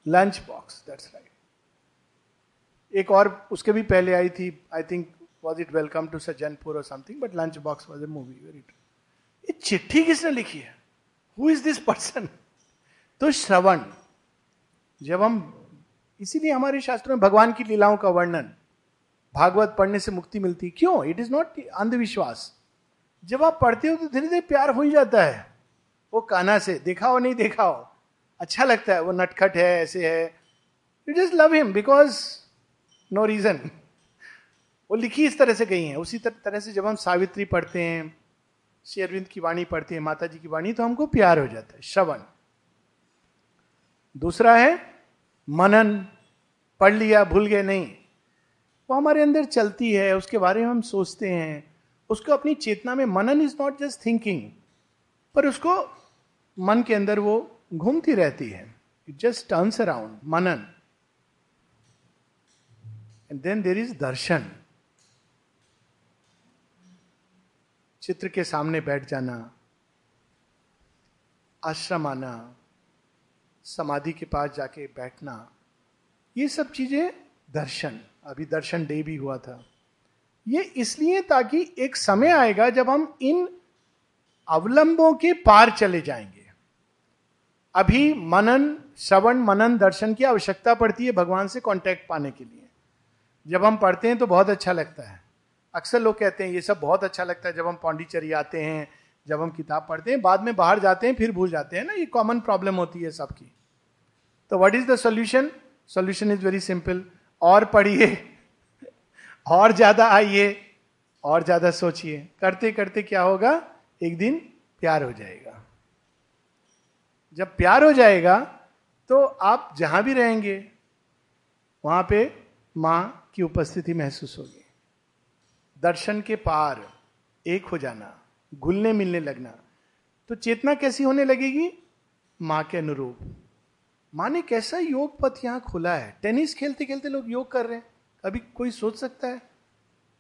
लंच बॉक्स दैट्स राइट एक और उसके भी पहले आई थी I think was it welcome to Sajjanpur और something but Lunchbox was a movie very ये चिट्ठी किसने लिखी है? हु इज़ दिस पर्सन तो श्रवण, जब हम, इसीलिए हमारे शास्त्रों में भगवान की लीलाओं का वर्णन, भागवत पढ़ने से मुक्ति मिलती क्यों? इट इज़ नॉट अंधविश्वास। जब आप पढ़ते हो तो धीरे धीरे प्यार हो ही जाता है। वो काना से, देखा हो, नहीं देखा हो? अच्छा लगता है, वो नटखट है, ऐसे है। You just love him because no reason वो लिखी इस तरह से गई है। उसी तरह से जब हम सावित्री पढ़ते हैं, श्री अरविंद की वाणी पढ़ते हैं, माता जी की वाणी तो हमको प्यार हो जाता है। श्रवण। दूसरा है, मनन। पढ़ लिया, भूल गए, नहीं। वो हमारे अंदर चलती है, उसके बारे में हम सोचते हैं। उसको अपनी चेतना में मनन इज़ नॉट जस्ट थिंकिंग पर उसको मन के अंदर वो घूमती रहती है। इट जस्ट टर्न्स अराउंड मनन। एंड देन देर इज़ दर्शन। चित्र के सामने बैठ जाना, आश्रम आना समाधि के पास जाके बैठना, ये सब चीज़ें दर्शन, अभी दर्शन डे भी हुआ था। ये इसलिए ताकि एक समय आएगा जब हम इन अवलंबों के पार चले जाएँगे। अभी मनन, श्रवण, मनन, दर्शन की आवश्यकता पड़ती है भगवान से कांटेक्ट पाने के लिए। जब हम पढ़ते हैं तो बहुत अच्छा लगता है। अक्सर लोग कहते हैं, ये सब बहुत अच्छा लगता है जब हम पांडिचेरी आते हैं, जब हम किताब पढ़ते हैं, बाद में बाहर जाते हैं, फिर भूल जाते हैं ना, ये कॉमन प्रॉब्लम होती है सबकी। तो what is the solution solution is very simple और पढ़िए। और ज़्यादा आइए, और ज़्यादा सोचिए। करते करते क्या होगा? एक दिन प्यार हो जाएगा। जब प्यार हो जाएगा तो आप जहाँ भी रहेंगे, वहाँ पे माँ की उपस्थिति महसूस होगी। दर्शन के पार एक हो जाना घुलने मिलने लगना। तो चेतना कैसी होने लगेगी? माँ के अनुरूप। माँ ने कैसा योग पथ यहाँ खुला है। टेनिस खेलते खेलते लोग योग कर रहे हैं। अभी कोई सोच सकता है?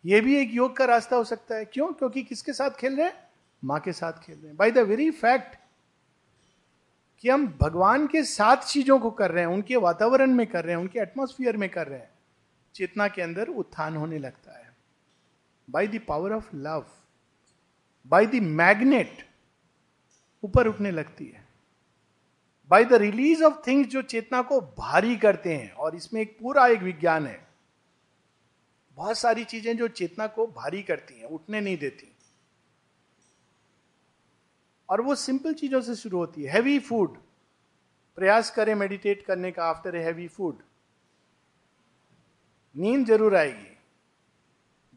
यह भी एक योग का रास्ता हो सकता है। क्यों? क्योंकि किसके साथ खेल रहे हैं? माँ के साथ खेल रहे हैं। बाई द वेरी फैक्ट कि हम भगवान के साथ चीज़ों को कर रहे हैं, उनके वातावरण में कर रहे हैं, उनके एटमोस्फियर में कर रहे हैं, चेतना के अंदर उत्थान होने लगता है। By the power of love by the magnet ऊपर उठने लगती है। By the release of things जो चेतना को भारी करते हैं, और इसमें एक पूरा एक विज्ञान है, बहुत सारी चीज़ें जो चेतना को भारी करती हैं, उठने नहीं देती। और वो सिंपल चीज़ों से शुरू होती है। हैवी फ़ूड प्रयास करें मेडिटेट करने का आफ्टर ए हैवी फ़ूड नींद ज़रूर आएगी।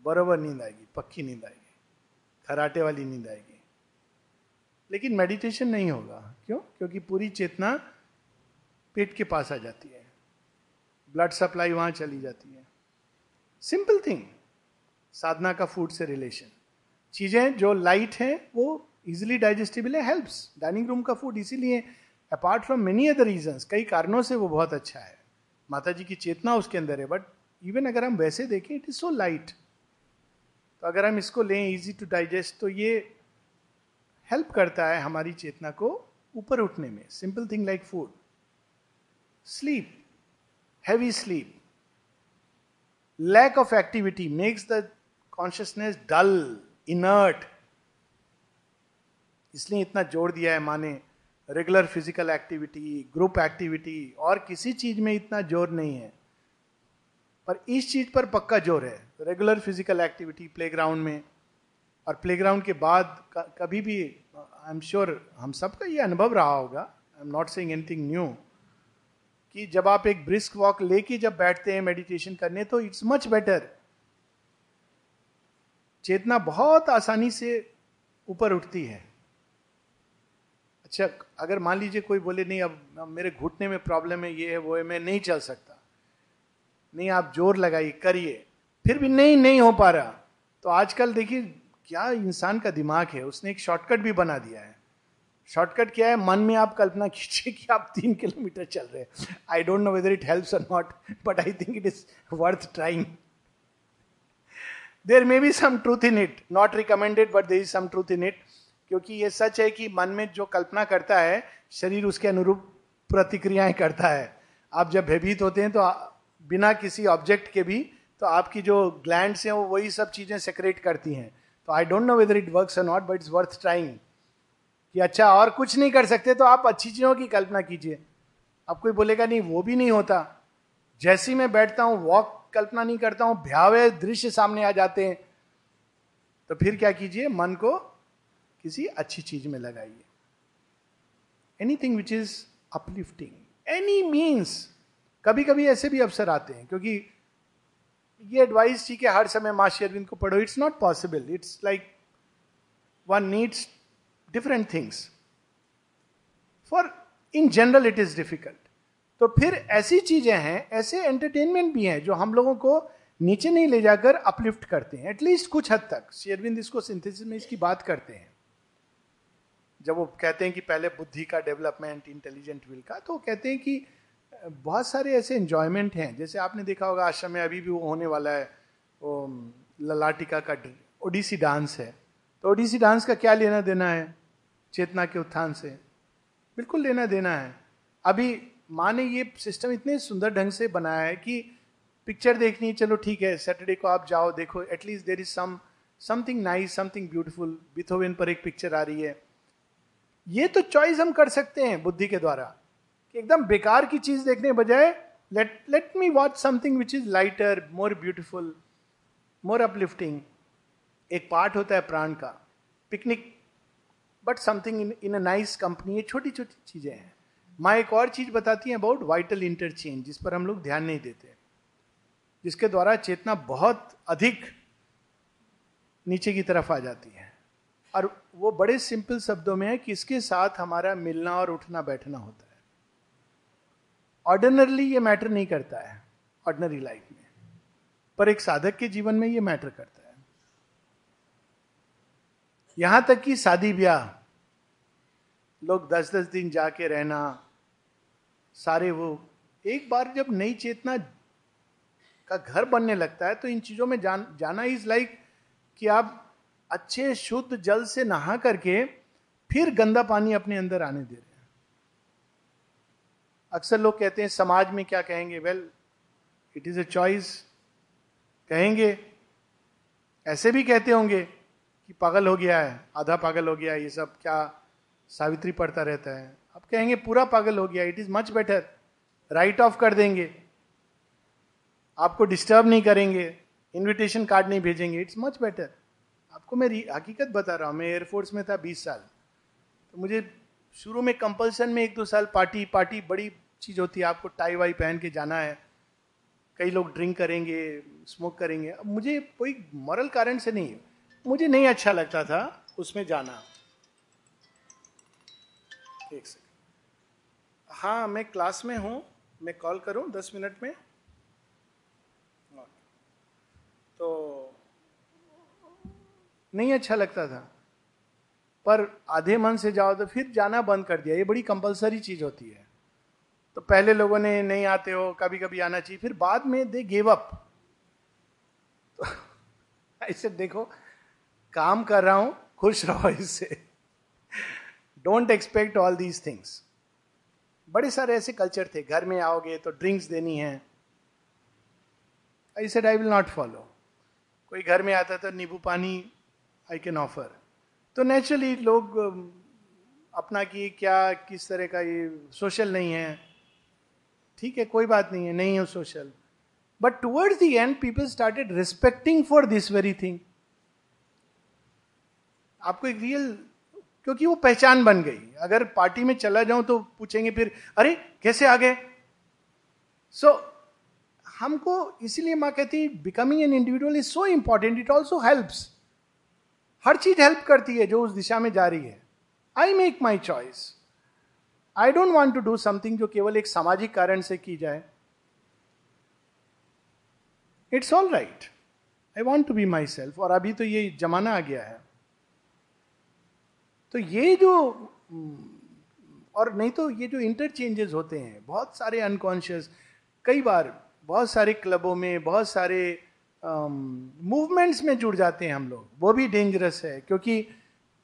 बरोबर नींद आएगी, पक्की नींद आएगी। खराटे वाली नींद आएगी। लेकिन मेडिटेशन नहीं होगा। क्यों? क्योंकि पूरी चेतना पेट के पास आ जाती है। ब्लड सप्लाई वहाँ चली जाती है। सिंपल थिंग साधना का फ़ूड से रिलेशन चीज़ें जो लाइट है, वो इजिली डाइजेस्टेबल है हेल्प्स डाइनिंग रूम का फ़ूड इसीलिए apart from many other reason कई कारणों से वो बहुत अच्छा है। माता जी की चेतना उसके अंदर है बट इवन अगर हम वैसे देखें इट इज़ सो लाइट तो अगर हम इसको लें इजी टू डाइजेस्ट तो ये हेल्प करता है हमारी चेतना को ऊपर उठने में simple thing like food sleep heavy sleep lack of activity makes the consciousness dull inert इसलिए इतना जोड़ दिया है माने regular physical activity group activity और किसी चीज़ में इतना ज़ोर नहीं है। पर इस चीज़ पर पक्का ज़ोर है रेगुलर फ़िज़िकल एक्टिविटी प्लेग्राउंड में। और प्लेग्राउंड के बाद कभी भी आई एम श्योर हम सबका ये अनुभव रहा होगा। I am not saying anything new कि जब आप एक ब्रिस्क वॉक लेके जब बैठते हैं मेडिटेशन करने तो इट्स मच बेटर चेतना बहुत आसानी से ऊपर उठती है। अच्छा अगर मान लीजिए कोई बोले, नहीं, अब मेरे घुटने में प्रॉब्लम है, ये है, वो है, मैं नहीं चल सकता। नहीं, आप ज़ोर लगाइए, करिए। फिर भी नहीं नहीं हो पा रहा। तो आजकल देखिए क्या इंसान का दिमाग है? उसने एक शॉर्टकट भी बना दिया है। शॉर्टकट क्या है? मन में आप कल्पना कीजिए कि आप तीन किलोमीटर चल रहे हैं। I don't know whether it helps or not but I think it is worth trying there may be some truth in it not recommended but there is some truth in it क्योंकि ये सच है कि मन में जो कल्पना करता है, शरीर उसके अनुरूप प्रतिक्रियाएँ करता है। आप जब भयभीत होते हैं तो बिना किसी ऑब्जेक्ट के भी तो आपकी जो ग्लैंड हैं, वो वही सब चीज़ें सेक्रेट करती हैं। I don't know whether it work or not but it's worth trying कि अच्छा और कुछ नहीं कर सकते तो आप अच्छी चीज़ों की कल्पना कीजिए। अब कोई बोलेगा, नहीं, वो भी नहीं होता। जैसी मैं बैठता हूँ वॉक कल्पना नहीं करता हूँ, भयावह दृश्य सामने आ जाते हैं। तो फिर क्या कीजिए, मन को किसी अच्छी चीज़ में लगाइए। Anything which is uplifting any means कभी कभी ऐसे भी अवसर आते हैं, क्योंकि ये एडवाइस ठीक है हर समय माँ अरविंद को पढ़ो it's not possible it's like one needs different things for in general it is difficult तो फिर ऐसी चीज़ें हैं, ऐसे एंटरटेनमेंट भी हैं, जो हम लोगों को नीचे नहीं ले जाकर अपलिफ्ट करते हैं. एटलीस्ट कुछ हद तक. शेरविंद इसको सिंथेसिस में इसकी बात करते हैं. जब वो कहते हैं कि पहले बुद्धि का डेवलपमेंट इंटेलिजेंट विल का तो कहते हैं कि बहुत सारे ऐसे एंजॉयमेंट हैं। जैसे आपने देखा होगा, आश्रम में अभी भी वो होने वाला है, वो ललाटिका का ओडिसी डांस है। तो ओडिसी डांस का क्या लेना देना है? चेतना के उत्थान से। बिल्कुल लेना देना है। अभी माँ ने ये सिस्टम इतने सुंदर ढंग से बनाया है कि पिक्चर देखनी है, चलो ठीक है सैटरडे को आप जाओ, देखो at least there is some something nice something beautiful Beethoven पर एक पिक्चर आ रही है। ये तो चॉइस हम कर सकते हैं बुद्धि के द्वारा। एकदम बेकार की चीज़ देखने बजाय let let me watch something which is lighter more beautiful more uplifting एक पार्ट होता है प्राण का picnic but something in in a nice company ये छोटी छोटी चीज़ें हैं। माँ एक और चीज़ बताती है अबाउट वाइटल इंटरचेंज जिस पर हम लोग ध्यान नहीं देते। जिसके द्वारा चेतना बहुत अधिक नीचे की तरफ़ आ जाती है। और वो बड़े सिंपल शब्दों में है कि इसके साथ हमारा मिलना और उठना बैठना होता है। ऑर्डिनरली ये मैटर नहीं करता है ऑर्डिनरी लाइफ में। पर एक साधक के जीवन में ये मैटर करता है। यहाँ तक कि शादी ब्याह लोग दस दस दिन जाके रहना सारे वो एक बार जब नई चेतना का घर बनने लगता है तो इन चीज़ों में जान, जाना इज़ लाइक कि आप अच्छे शुद्ध जल से नहा करके फिर गंदा पानी अपने अंदर आने दे रहे अक्सर लोग कहते हैं, समाज में क्या कहेंगे? Well it is a choice कहेंगे। ऐसे भी कहते होंगे कि पागल हो गया है, आधा पागल हो गया है, ये सब क्या सावित्री पढ़ता रहता है। अब कहेंगे, पूरा पागल हो गया it is much better write off कर देंगे। आपको डिस्टर्ब नहीं करेंगे इनविटेशन कार्ड नहीं भेजेंगे इट्स मच बेटर आपको मैं हकीकत बता रहा हूँ, मैं एयरफोर्स में था बीस साल। तो मुझे शुरू में कंपल्सन में एक दो साल पार्टी पार्टी बड़ी चीज़ होती है, आपको टाई वाई पहन के जाना है। कई लोग ड्रिंक करेंगे, स्मोक करेंगे। अब मुझे कोई मॉरल कारण से नहीं, मुझे नहीं अच्छा लगता था उसमें जाना। एक सेकंड हाँ मैं क्लास में हूँ, मैं कॉल करूँ दस मिनट में। तो नहीं अच्छा लगता था। पर आधे मन से जाओ तो फिर जाना बंद कर दिया। ये बड़ी कंपलसरी चीज़ होती है। तो पहले लोगों ने नहीं आते हो कभी कभी आना चाहिए, फिर बाद में दे गेव अप तो देखो, काम कर रहा हूँ, खुश रहो इससे don't expect all these things बड़े सारे ऐसे कल्चर थे, घर में आओगे तो ड्रिंक्स देनी है। I said I will not follow कोई घर में आता था नींबू पानी आई कैन ऑफ़र तो नेचुरली लोग, अपना कि क्या, किस तरह का ये सोशल नहीं है। ठीक है कोई बात नहीं है नहीं है social but towards the end people started respecting for this very thing आपको एक रियल क्योंकि वो पहचान बन गई। अगर पार्टी में चला जाऊँ तो पूछेंगे फिर अरे कैसे आ गए? सो so, हमको इसीलिए माँ कहती becoming an individual is so important it also helps हर चीज़ हेल्प करती है जो उस दिशा में जा रही है। I make my choice I don't want to do something जो केवल एक सामाजिक कारण से की जाए। It's all right I want to be myself और अभी तो ये जमाना आ गया है। तो ये जो और नहीं तो ये जो इंटरचेंजेस होते हैं, बहुत सारे अनकॉन्शियस कई बार बहुत सारे क्लबों में, बहुत सारे मूवमेंट्स में जुड़ जाते हैं हम लोग। वो भी डेंजरस है, क्योंकि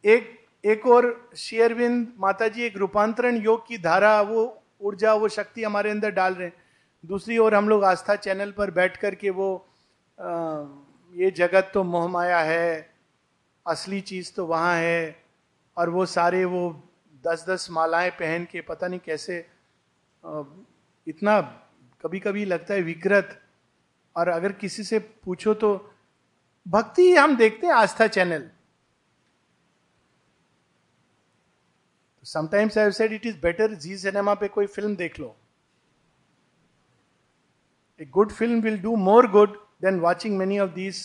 एक एक और शेयरविंद माता जी एक रूपांतरण योग की धारा वो ऊर्जा वो शक्ति हमारे अंदर डाल रहे हैं। दूसरी ओर हम लोग आस्था चैनल पर बैठ कर के वो आ, ये जगत तो मोहमाया है असली चीज़ तो वहाँ है और वो सारे वो दस दस मालाएँ पहन के पता नहीं कैसे इतना कभी कभी लगता है विकृत। और अगर किसी से पूछो तो भक्ति हम देखते हैं Aastha channel. Sometimes I said it is better Zee cinema पे कोई फ़िल्म देख लो। A good film will do more good than watching many of these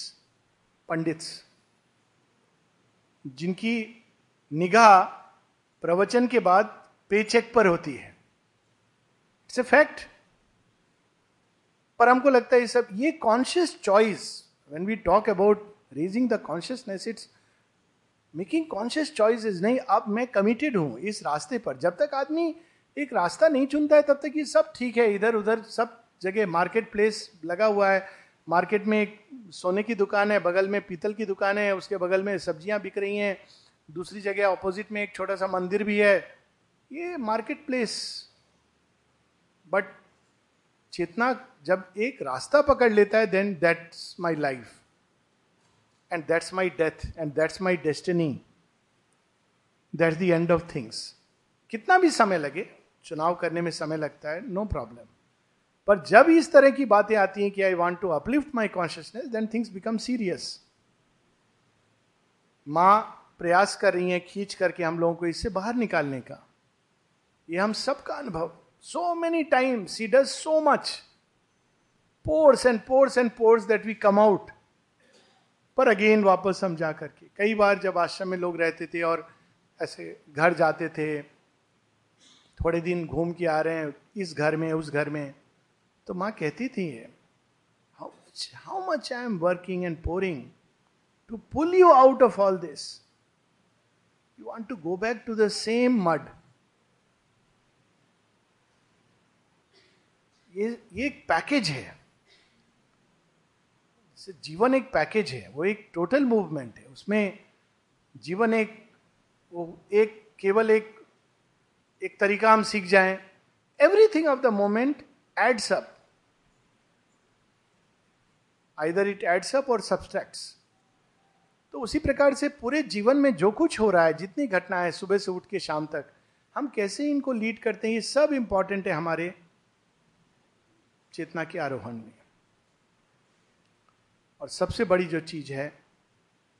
pundits. जिनकी निगाह प्रवचन के बाद पे चेक पर होती है। इट्स ए फैक्ट पर हमको लगता है सब, ये conscious choice when we talk about raising the consciousness it's making conscious choice is नहीं, अब मैं कमिटेड हूँ इस रास्ते पर। जब तक आदमी एक रास्ता नहीं चुनता है, तब तक ये सब ठीक है। इधर उधर सब जगह मार्केट प्लेस लगा हुआ है। मार्केट में एक सोने की दुकान है, बगल में पीतल की दुकान है, उसके बगल में सब्ज़ियाँ बिक रही हैं। दूसरी जगह ऑपोजिट में एक छोटा सा मंदिर भी है। ये मार्केट प्लेस बट चेतना जब एक रास्ता पकड़ लेता है then that's my life and that's my death and that's my destiny that's the end of things कितना भी समय लगे, चुनाव करने में समय लगता है नो प्रॉब्लम पर जब इस तरह की बातें आती हैं कि I want to uplift my consciousness then things become serious माँ प्रयास कर रही हैं खींच करके हम लोगों को इससे बाहर निकालने का। ये हम सबका अनुभव। So many times she does so much pours and pours and pours that we come out पर अगेन वापस हम जा करके कई बार जब आश्रम में लोग रहते थे और ऐसे घर जाते थे, थोड़े दिन घूम के आ रहे हैं, इस घर में, उस घर में तो माँ कहती थी how much I am working and pouring to pull you out of all this you want to go back to the same mud ये ये एक पैकेज है। जीवन एक पैकेज है, वो एक टोटल मूवमेंट है। उसमें जीवन एक, वो एक, केवल एक एक तरीका हम सीख जाएँ। Everything of the moment adds up either it adds up or subtracts तो उसी प्रकार से पूरे जीवन में जो कुछ हो रहा है, जितनी घटना है सुबह से उठ के शाम तक, हम कैसे इनको लीड करते हैं, ये सब इंपॉर्टेंट है हमारे चेतना के आरोहण में। और सबसे बड़ी जो चीज़ है,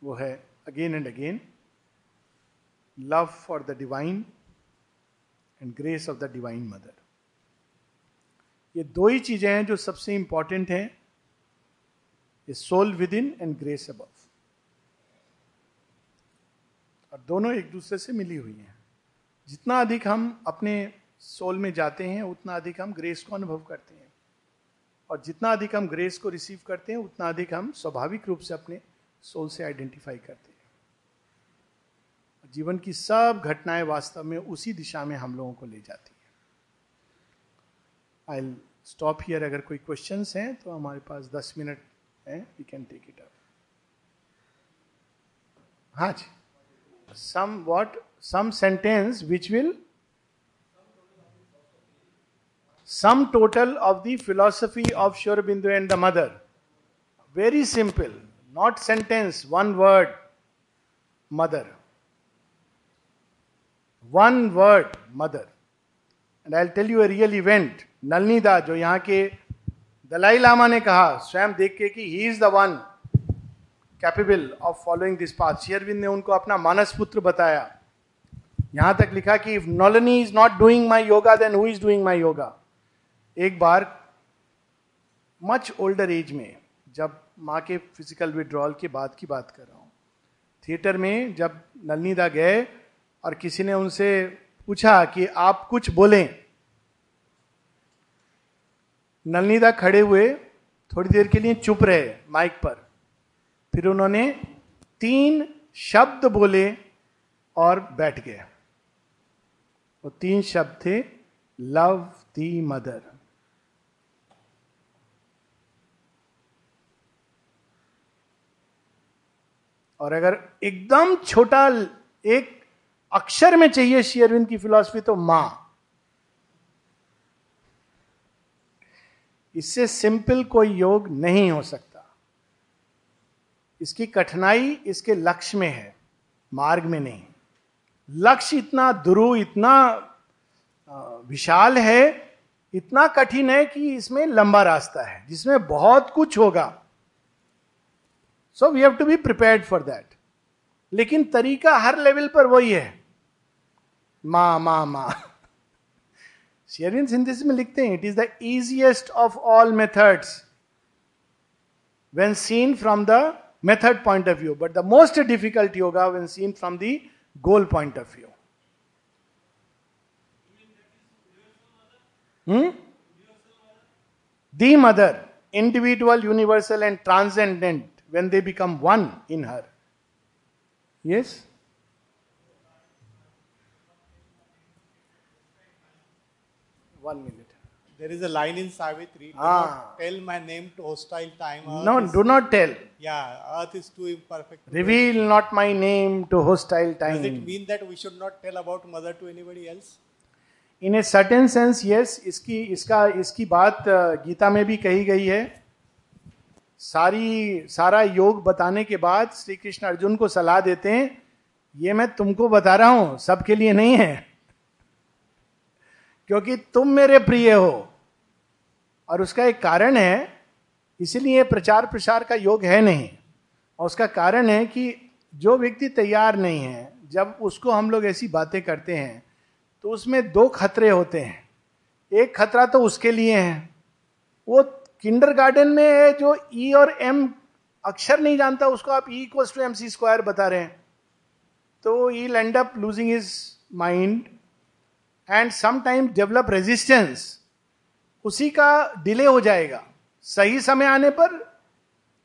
वो है again and again love for the divine and grace of the divine mother ये दो ही चीज़ें हैं जो सबसे इंपॉर्टेंट हैं, ये soul within and grace above और दोनों एक दूसरे से मिली हुई हैं। जितना अधिक हम अपने सोल में जाते हैं, उतना अधिक हम ग्रेस को अनुभव करते हैं। और जितना अधिक हम ग्रेस को रिसीव करते हैं, उतना अधिक हम स्वाभाविक रूप से अपने सोल से आइडेंटिफाई करते हैं। जीवन की सब घटनाएँ वास्तव में उसी दिशा में हम लोगों को ले जाती है। आई स्टॉप हियर अगर कोई क्वेश्चन हैं तो हमारे पास दस मिनट है we can take it up हाँ जी। Some what? Some sentence which will sum total of the philosophy of Sri Aurobindo and the mother very simple not sentence one word mother one word mother and I tell you a real event Nalinida जो यहाँ के दलाई लामा ने कहा स्वयं देख के कि he is the one capable of following this path Sri Aurobindo ने उनको अपना मानस पुत्र बताया यहाँ तक लिखा कि if Nalini is not doing my yoga then who is doing my yoga एक बार मच ओल्डर एज में, जब माँ के फ़िज़िकल विड्रॉल के बाद की बात कर रहा हूँ थिएटर में जब नलनीदा गए और किसी ने उनसे पूछा कि आप कुछ बोलें, नलनीदा खड़े हुए थोड़ी देर के लिए चुप रहे माइक पर। फिर उन्होंने तीन शब्द बोले और बैठ गए। वो तीन शब्द थे लव दी मदर और अगर एकदम छोटा एक अक्षर में चाहिए शेयरविंद की फिलॉसफी तो माँ। इससे सिंपल कोई योग नहीं हो सकता। इसकी कठिनाई इसके लक्ष्य में है, मार्ग में नहीं। लक्ष्य इतना दुरु, इतना विशाल है, इतना कठिन है कि इसमें लंबा रास्ता है, जिसमें बहुत कुछ होगा। So we have to be prepared for that लेकिन तरीका हर लेवल पर वही है मा मा मा शेयरिन सिंथिस में लिखते हैं it is the easiest of all methods when seen from the method point of view, but the most difficult yoga when seen from the goal point of view. Hmm? The mother, individual, universal, and transcendent, when they become one in her. Yes? One minute. There is a line in Savitri. Do ah. not tell my name to hostile time. Earth no, do not tell. Yeah, Earth is too imperfect. Reveal pray. not my name to hostile time. Does it mean that we should not tell about mother to anybody else? In a certain sense yes इसकी इसका इसकी बात गीता में भी कही गई है सारी, सारा योग बताने के बाद श्री कृष्ण अर्जुन को सलाह देते हैं, ये मैं तुमको बता रहा हूँ, सबके लिए नहीं है। क्योंकि तुम मेरे प्रिय हो। और उसका एक कारण है, इसीलिए प्रचार प्रसार का योग है नहीं। और उसका कारण है कि जो व्यक्ति तैयार नहीं है, जब उसको हम लोग ऐसी बातें करते हैं तो उसमें दो खतरे होते हैं। एक खतरा तो उसके लिए है, वो किंडर गार्डन में है जो ई e और एम अक्षर नहीं जानता, उसको आप E equal to M C square बता रहे हैं। तो he land up losing his mind and sometime develop resistance उसी का डिले हो जाएगा। सही समय आने पर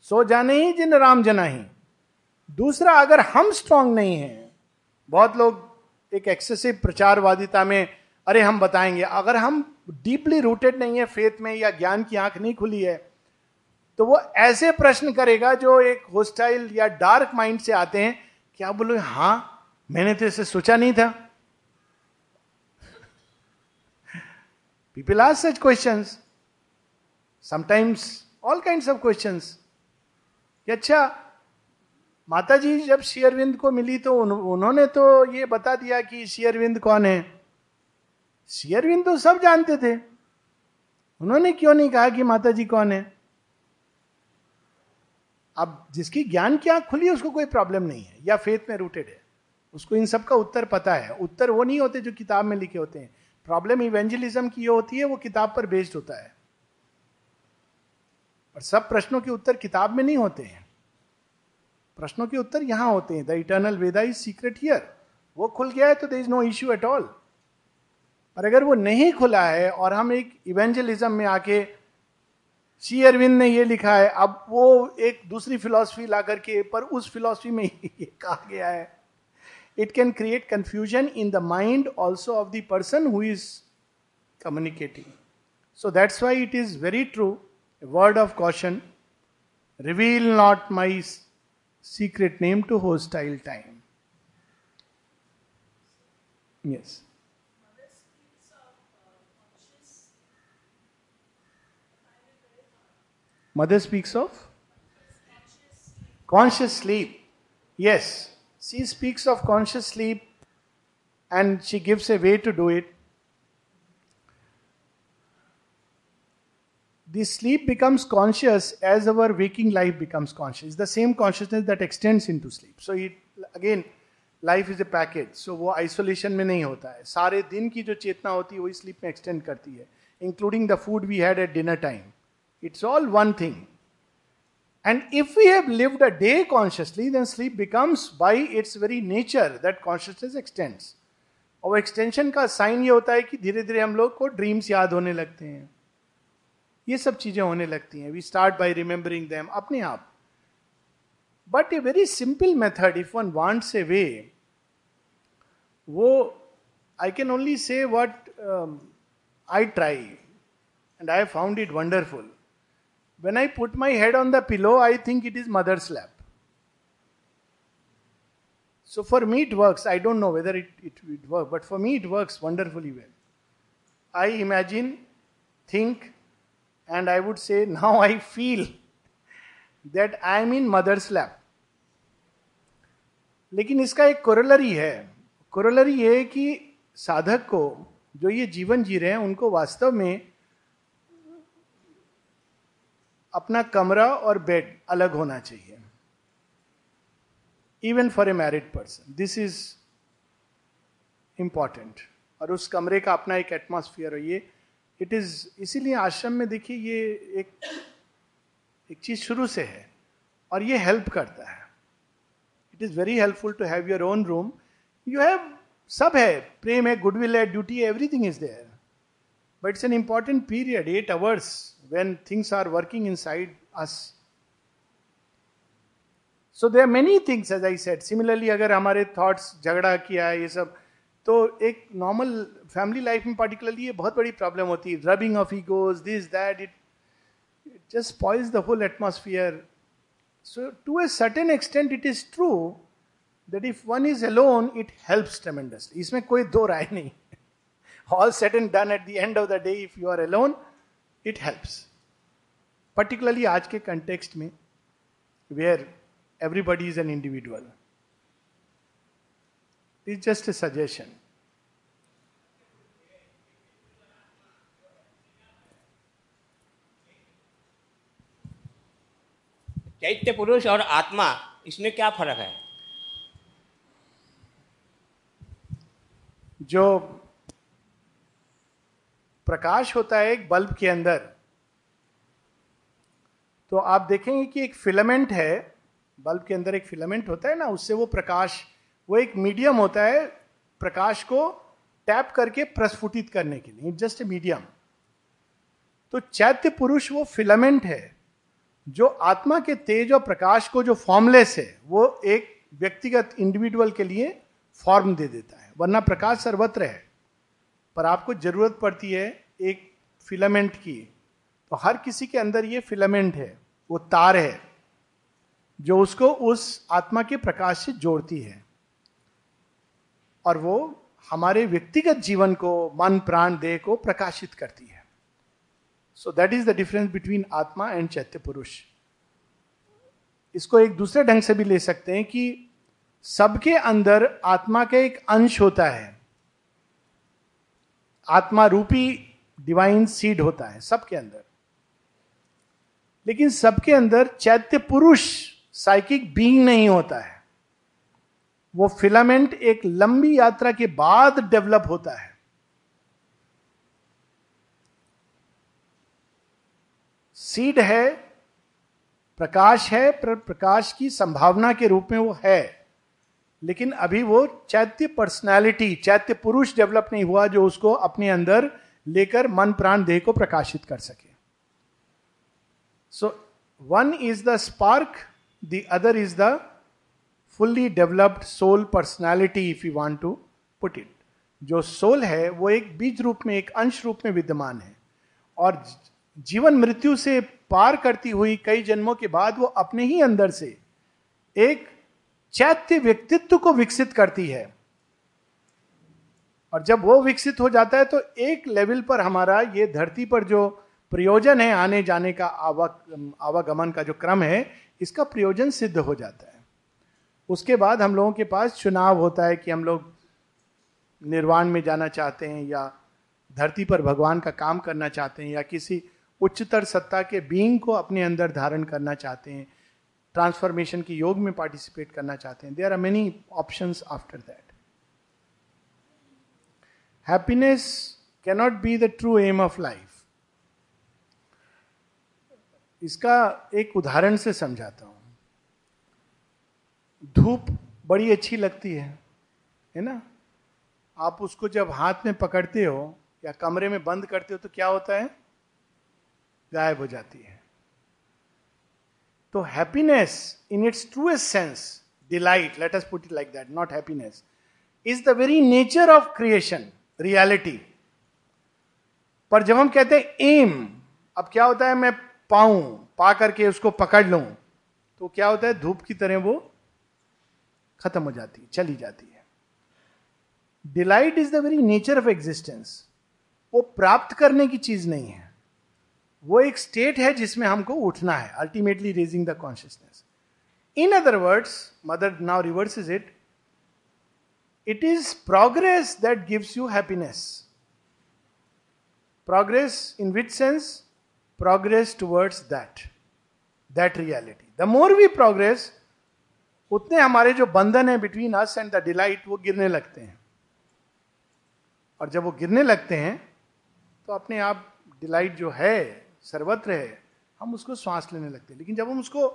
सो जाने ही जिन राम जना ही। दूसरा, अगर हम स्ट्रांग नहीं हैं, बहुत लोग एक एक्सेसिव प्रचारवादिता में अरे हम बताएँगे, अगर हम डीपली रूटेड नहीं है फेथ में या ज्ञान की आँख नहीं खुली है तो वो ऐसे प्रश्न करेगा जो एक होस्टाइल या डार्क माइंड से आते हैं, क्या बोलो हाँ मैंने तो इसे सोचा नहीं था। People ask such question sometimes all kind of question अच्छा माता जी जब शेयरविंद को मिली तो उन्होंने तो ये बता दिया कि शेयरविंद कौन है? शेयरविंद तो सब जानते थे। उन्होंने क्यों नहीं कहा कि माता जी कौन है? अब जिसकी ज्ञान की आँख खुली उसको कोई प्रॉब्लम नहीं है, या फेथ में रूटेड है। उसको इन सब का उत्तर पता है। उत्तर वो नहीं होते जो किताब में लिखे होते हैं। प्रॉब्लम इवेंजलिज्म की ये होती है, वो किताब पर बेस्ड होता है। और सब प्रश्नों के उत्तर किताब में नहीं होते हैं। प्रश्नों के उत्तर यहाँ होते हैं। The eternal Veda is secret here वो खुल गया है तो there is no issue at all पर अगर वो नहीं खुला है और हम एक इवेंजलिज्म में आके शी अरविंद ने ये लिखा है, अब वो एक दूसरी फिलॉसफी ला करके, पर उस फिलॉसफी में ये कहा गया है। It can create confusion in the mind also of the person who is communicating so that's why it is very true word of caution reveal not my secret name to hostile time yes Mother speaks of conscious sleep. Yes, she speaks of conscious sleep and she gives a way to do it. The sleep becomes conscious as our waking life becomes conscious. It's the same consciousness that extends into sleep. So it again life is a package so वो isolation में नहीं होता है सारे दिन की जो चेतना होती है वही स्लीप में एक्सटेंड करती है including the food we had at dinner time It's all one thing. And if we have lived a day consciously, then sleep becomes by its very nature that consciousness extends. और extension का sign ये होता है कि धीरे धीरे हम लोग को ड्रीम्स याद होने लगते हैं ये सब चीज़ें होने लगती हैं we start by remembering them अपने आप but a very simple method if one wants a way वो I can only say what I try and I found it wonderful When I put my head on the pillow, I think it is mother's lap. So for me it works. I don't know whether it, it, it works, but for me it works wonderfully well. I imagine, think, and I would say now I feel that I am in mother's lap. लेकिन इसका एक कोरलरी है कोरलरी ये है कि साधक को जो ये जीवन जी रहे हैं उनको वास्तव में अपना कमरा और बेड अलग होना चाहिए। Even for a married person this is important और उस कमरे का अपना एक एटमोस्फियर हो ये। इट इज़ इसीलिए आश्रम में देखिए ये एक एक चीज़ शुरू से है। और ये हेल्प करता है। It is very helpful to have your own room you have सब है। प्रेम है गुडविल है ड्यूटी है everything is there but it's an important period at hours when things are working inside us. So there are many things, as I said. Similarly, अगर हमारे thoughts झगड़ा किया है ये सब तो एक नॉर्मल फैमिली लाइफ में पर्टिकुलरली ये बहुत बड़ी प्रॉब्लम होती है rubbing of egos this that it just spoils the whole atmosphere. So, to a certain extent, it is true that if one is alone, it helps tremendously. इसमें कोई दो राय नहीं All said and done at the end of the day, if you are alone, it helps particularly आज के context में where everybody is an individual is just a suggestion चैत्य पुरुष और आत्मा इसमें क्या फ़र्क है? जो प्रकाश होता है एक बल्ब के अंदर। तो आप देखेंगे कि एक फिलामेंट है, बल्ब के अंदर एक फिलामेंट होता है ना, उससे वो प्रकाश, वो एक मीडियम होता है, प्रकाश को टैप करके प्रस्फुटित करने के लिए जस्ट ए मीडियम तो चैत्य पुरुष वो फिलामेंट है, जो आत्मा के तेज और प्रकाश को जो फॉर्मलेस है, वो एक व्यक्तिगत इंडिविजुअल के लिए फॉर्म दे देता है, वरना प्रकाश सर्वत्र है। पर आपको ज़रूरत पड़ती है एक फिलामेंट की। तो हर किसी के अंदर ये फिलामेंट है, वो तार है, जो उसको उस आत्मा के प्रकाश से जोड़ती है। और वो हमारे व्यक्तिगत जीवन को, मन, प्राण, देह को प्रकाशित करती है। So that is the difference between आत्मा एंड चैत्य पुरुष। इसको एक दूसरे ढंग से भी ले सकते हैं कि सबके अंदर आत्मा का एक अंश होता है। आत्मा रूपी डिवाइन सीड होता है सबके अंदर। लेकिन सबके अंदर चैत्य पुरुष साइकिक बीइंग नहीं होता है। वो फिलामेंट एक लंबी यात्रा के बाद डेवलप होता है। सीड है, प्रकाश है, पर प्रकाश की संभावना के रूप में वो है। लेकिन अभी वो चैत्य पर्सनैलिटी चैत्य पुरुष डेवलप नहीं हुआ जो उसको अपने अंदर लेकर मन प्राण देह को प्रकाशित कर सके। So one is the spark the other is the fully developed soul personality if you want to put it जो सोल है, वो एक बीज रूप में, एक अंश रूप में विद्यमान है। और जीवन मृत्यु से पार करती हुई कई जन्मों के बाद वो अपने ही अंदर से एक चैत्य व्यक्तित्व को विकसित करती है। और जब वो विकसित हो जाता है तो एक लेवल पर हमारा ये धरती पर जो प्रयोजन है, आने जाने का आवागमन का जो क्रम है, इसका प्रयोजन सिद्ध हो जाता है। उसके बाद हम लोगों के पास चुनाव होता है कि हम लोग निर्वाण में जाना चाहते हैं या धरती पर भगवान का काम करना चाहते हैं या किसी उच्चतर सत्ता के बींग को अपने अंदर धारण करना चाहते हैं। ट्रांसफॉर्मेशन के योग में पार्टिसिपेट करना चाहते हैं. There are many option after that happiness cannot be the true aim of life इसका एक उदाहरण से समझाता हूँ. धूप बड़ी अच्छी लगती है है ना? आप उसको जब हाथ में पकड़ते हो या कमरे में बंद करते हो तो क्या होता है? गायब हो जाती है. तो happiness in its truest sense delight let us put it like that not happiness is the very nature of creation reality पर जब हम कहते हैं एम अब क्या होता है, मैं पाऊँ, पा करके उसको पकड़ लूँ तो क्या होता है, धूप की तरह वो खत्म हो जाती है, चली जाती है। Delight is the very nature of existence वो प्राप्त करने की चीज़ नहीं है। वो एक स्टेट है जिसमें हमको उठना है ultimately raising the consciousness in other words mother now reverse is it it is progress that gives you happiness progress in which sense progress towards that that reality the more we progress उतने हमारे जो बंधन है between us and the delight वो गिरने लगते हैं। और जब वो गिरने लगते हैं तो अपने आप डिलाइट जो है सर्वत्र है, हम उसको श्वास लेने लगते हैं। लेकिन जब हम उसको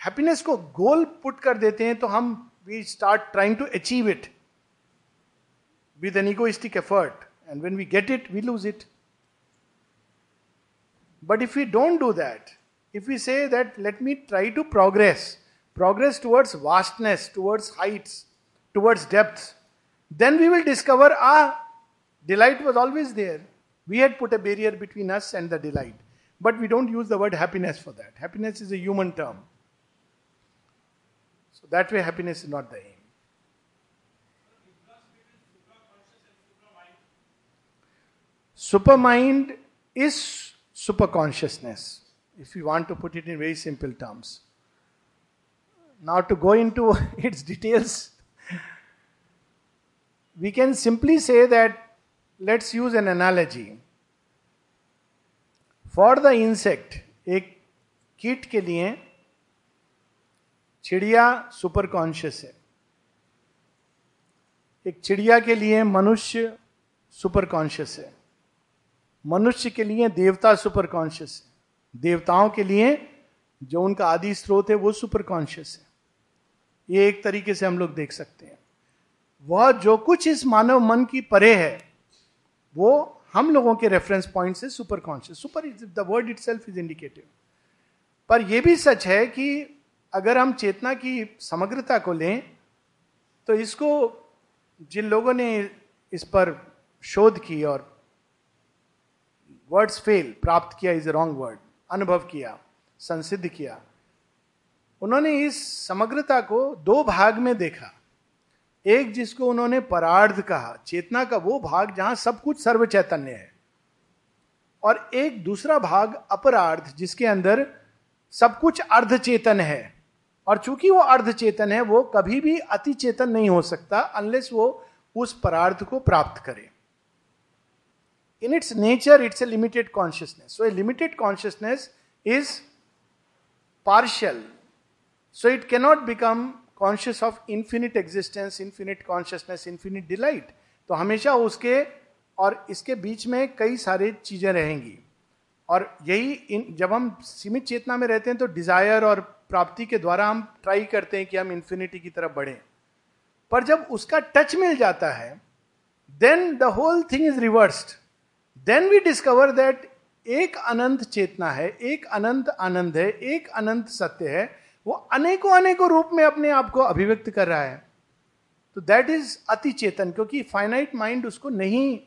हैप्पीनेस को गोल पुट कर देते हैं तो हम we start trying to achieve it with an egoistic effort and when we get it we lose it but if you don't do that if you say that let me try to progress progress towards vastness towards heights towards depth then we will discover ah delight was always there. We had put a barrier between us and the delight. But we don't use the word happiness for that. Happiness is a human term. So that way, happiness is not the aim. Supermind is superconsciousness, if you want to put it in very simple terms. Now, to go into its details, we can simply say that let's use an analogy. For the insect एक कीट के लिए चिड़िया super conscious है। एक चिड़िया के लिए मनुष्य सुपर कॉन्शियस है। मनुष्य के लिए देवता सुपर कॉन्शियस है। देवताओं के लिए जो उनका आदि स्रोत है, वो सुपर कॉन्शियस है। ये एक तरीके से हम लोग देख सकते हैं। वह जो कुछ इस मानव मन की परे है, वो हम लोगों के रेफरेंस पॉइंट से super conscious super is the word itself is indicative पर यह भी सच है कि अगर हम चेतना की समग्रता को लें तो इसको जिन लोगों ने इस पर शोध की और वर्ड्स फेल प्राप्त किया इज़ रॉन्ग वर्ड अनुभव किया, संसिद्ध किया, उन्होंने इस समग्रता को दो भाग में देखा। एक जिसको उन्होंने परार्ध कहा, चेतना का वो भाग जहाँ सब कुछ सर्व चैतन्य है। और एक दूसरा भाग अपरार्ध, जिसके अंदर सब कुछ अर्ध चेतन है। और चूँकि वो अर्ध चेतन है, वो कभी भी अति चेतन नहीं हो सकता अनलेस वो उस परार्थ को प्राप्त करे। In its nature it's a limited consciousness so a limited consciousness is partial so it cannot become conscious of infinite existence infinite consciousness infinite delight तो हमेशा उसके और इसके बीच में कई सारी चीज़ें रहेंगी। और यही इन, जब हम सीमित चेतना में रहते हैं तो डिज़ायर और प्राप्ति के द्वारा हम ट्राई करते हैं कि हम इन्फिनिटी की तरफ़ बढ़ें। पर जब उसका टच मिल जाता है then the whole thing is reversed then we discover that एक अनंत चेतना है, एक अनंत आनंद है, एक अनंत सत्य है वो अनेकों अनेकों रूप में अपने आप को अभिव्यक्त कर रहा है। तो दैट इज़ अति चेतन, क्योंकि फाइनाइट माइंड उसको नहीं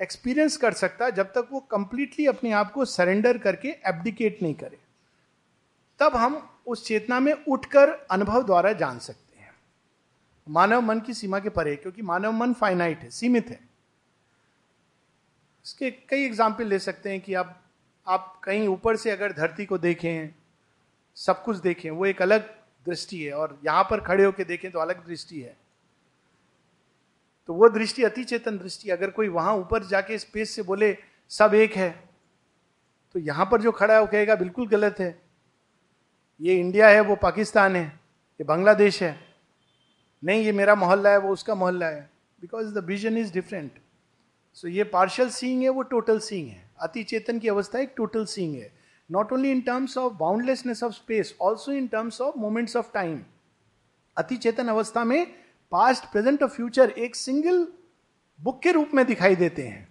एक्सपीरियंस कर सकता जब तक वो कंप्लीटली अपने आप को सरेंडर करके एब्डिकेट नहीं करे। तब हम उस चेतना में उठकर अनुभव द्वारा जान सकते हैं। मानव मन की सीमा के परे, क्योंकि मानव मन फाइनाइट है, सीमित है। इसके कई एग्ज़ाम्पल ले सकते हैं कि आप आप कहीं ऊपर से अगर धरती को देखें, सब कुछ देखें, वो एक अलग दृष्टि है और यहाँ पर खड़े होकर देखें तो अलग दृष्टि है। तो वो दृष्टि, अति चेतन दृष्टि, अगर कोई वहाँ ऊपर जाके स्पेस से बोले, सब एक है तो यहाँ पर जो खड़ा है वो कहेगा, बिल्कुल गलत है। ये इंडिया है, वो पाकिस्तान है, ये बांग्लादेश है। नहीं, ये मेरा मोहल्ला है, वो उसका मोहल्ला है। Because the vision is different so ये पार्शल सीइंग है, वो टोटल सीइंग है। अति चेतन की अवस्था एक टोटल सीइंग है। Not only in terms of boundlessness of space also in terms of moments of time अति चेतन अवस्था में पास्ट प्रेजेंट और फ्यूचर एक सिंगल बुक के रूप में दिखाई देते हैं।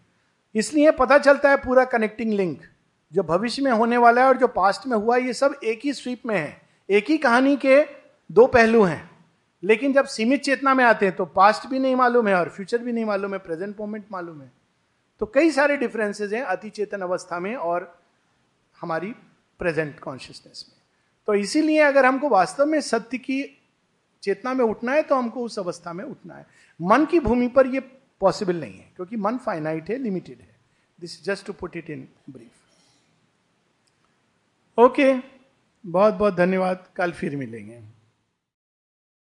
इसलिए पता चलता है पूरा कनेक्टिंग लिंक जो भविष्य में होने वाला है और जो पास्ट में हुआ, ये सब एक ही स्वीप में है। एक ही कहानी के दो पहलू हैं। लेकिन जब सीमित चेतना में आते हैं तो पास्ट भी नहीं मालूम है और फ्यूचर भी नहीं मालूम है प्रेजेंट मोमेंट मालूम है। तो कई सारे डिफरेंसेस हैं अति चेतन अवस्था में और हमारी प्रेजेंट कॉन्शियसनेस में। तो इसीलिए अगर हमको वास्तव में सत्य की चेतना में उठना है तो हमको उस अवस्था में उठना है। मन की भूमि पर यह पॉसिबल नहीं है, क्योंकि मन फाइनाइट है लिमिटेड है। This just to put it in brief okay बहुत बहुत धन्यवाद। कल फिर मिलेंगे।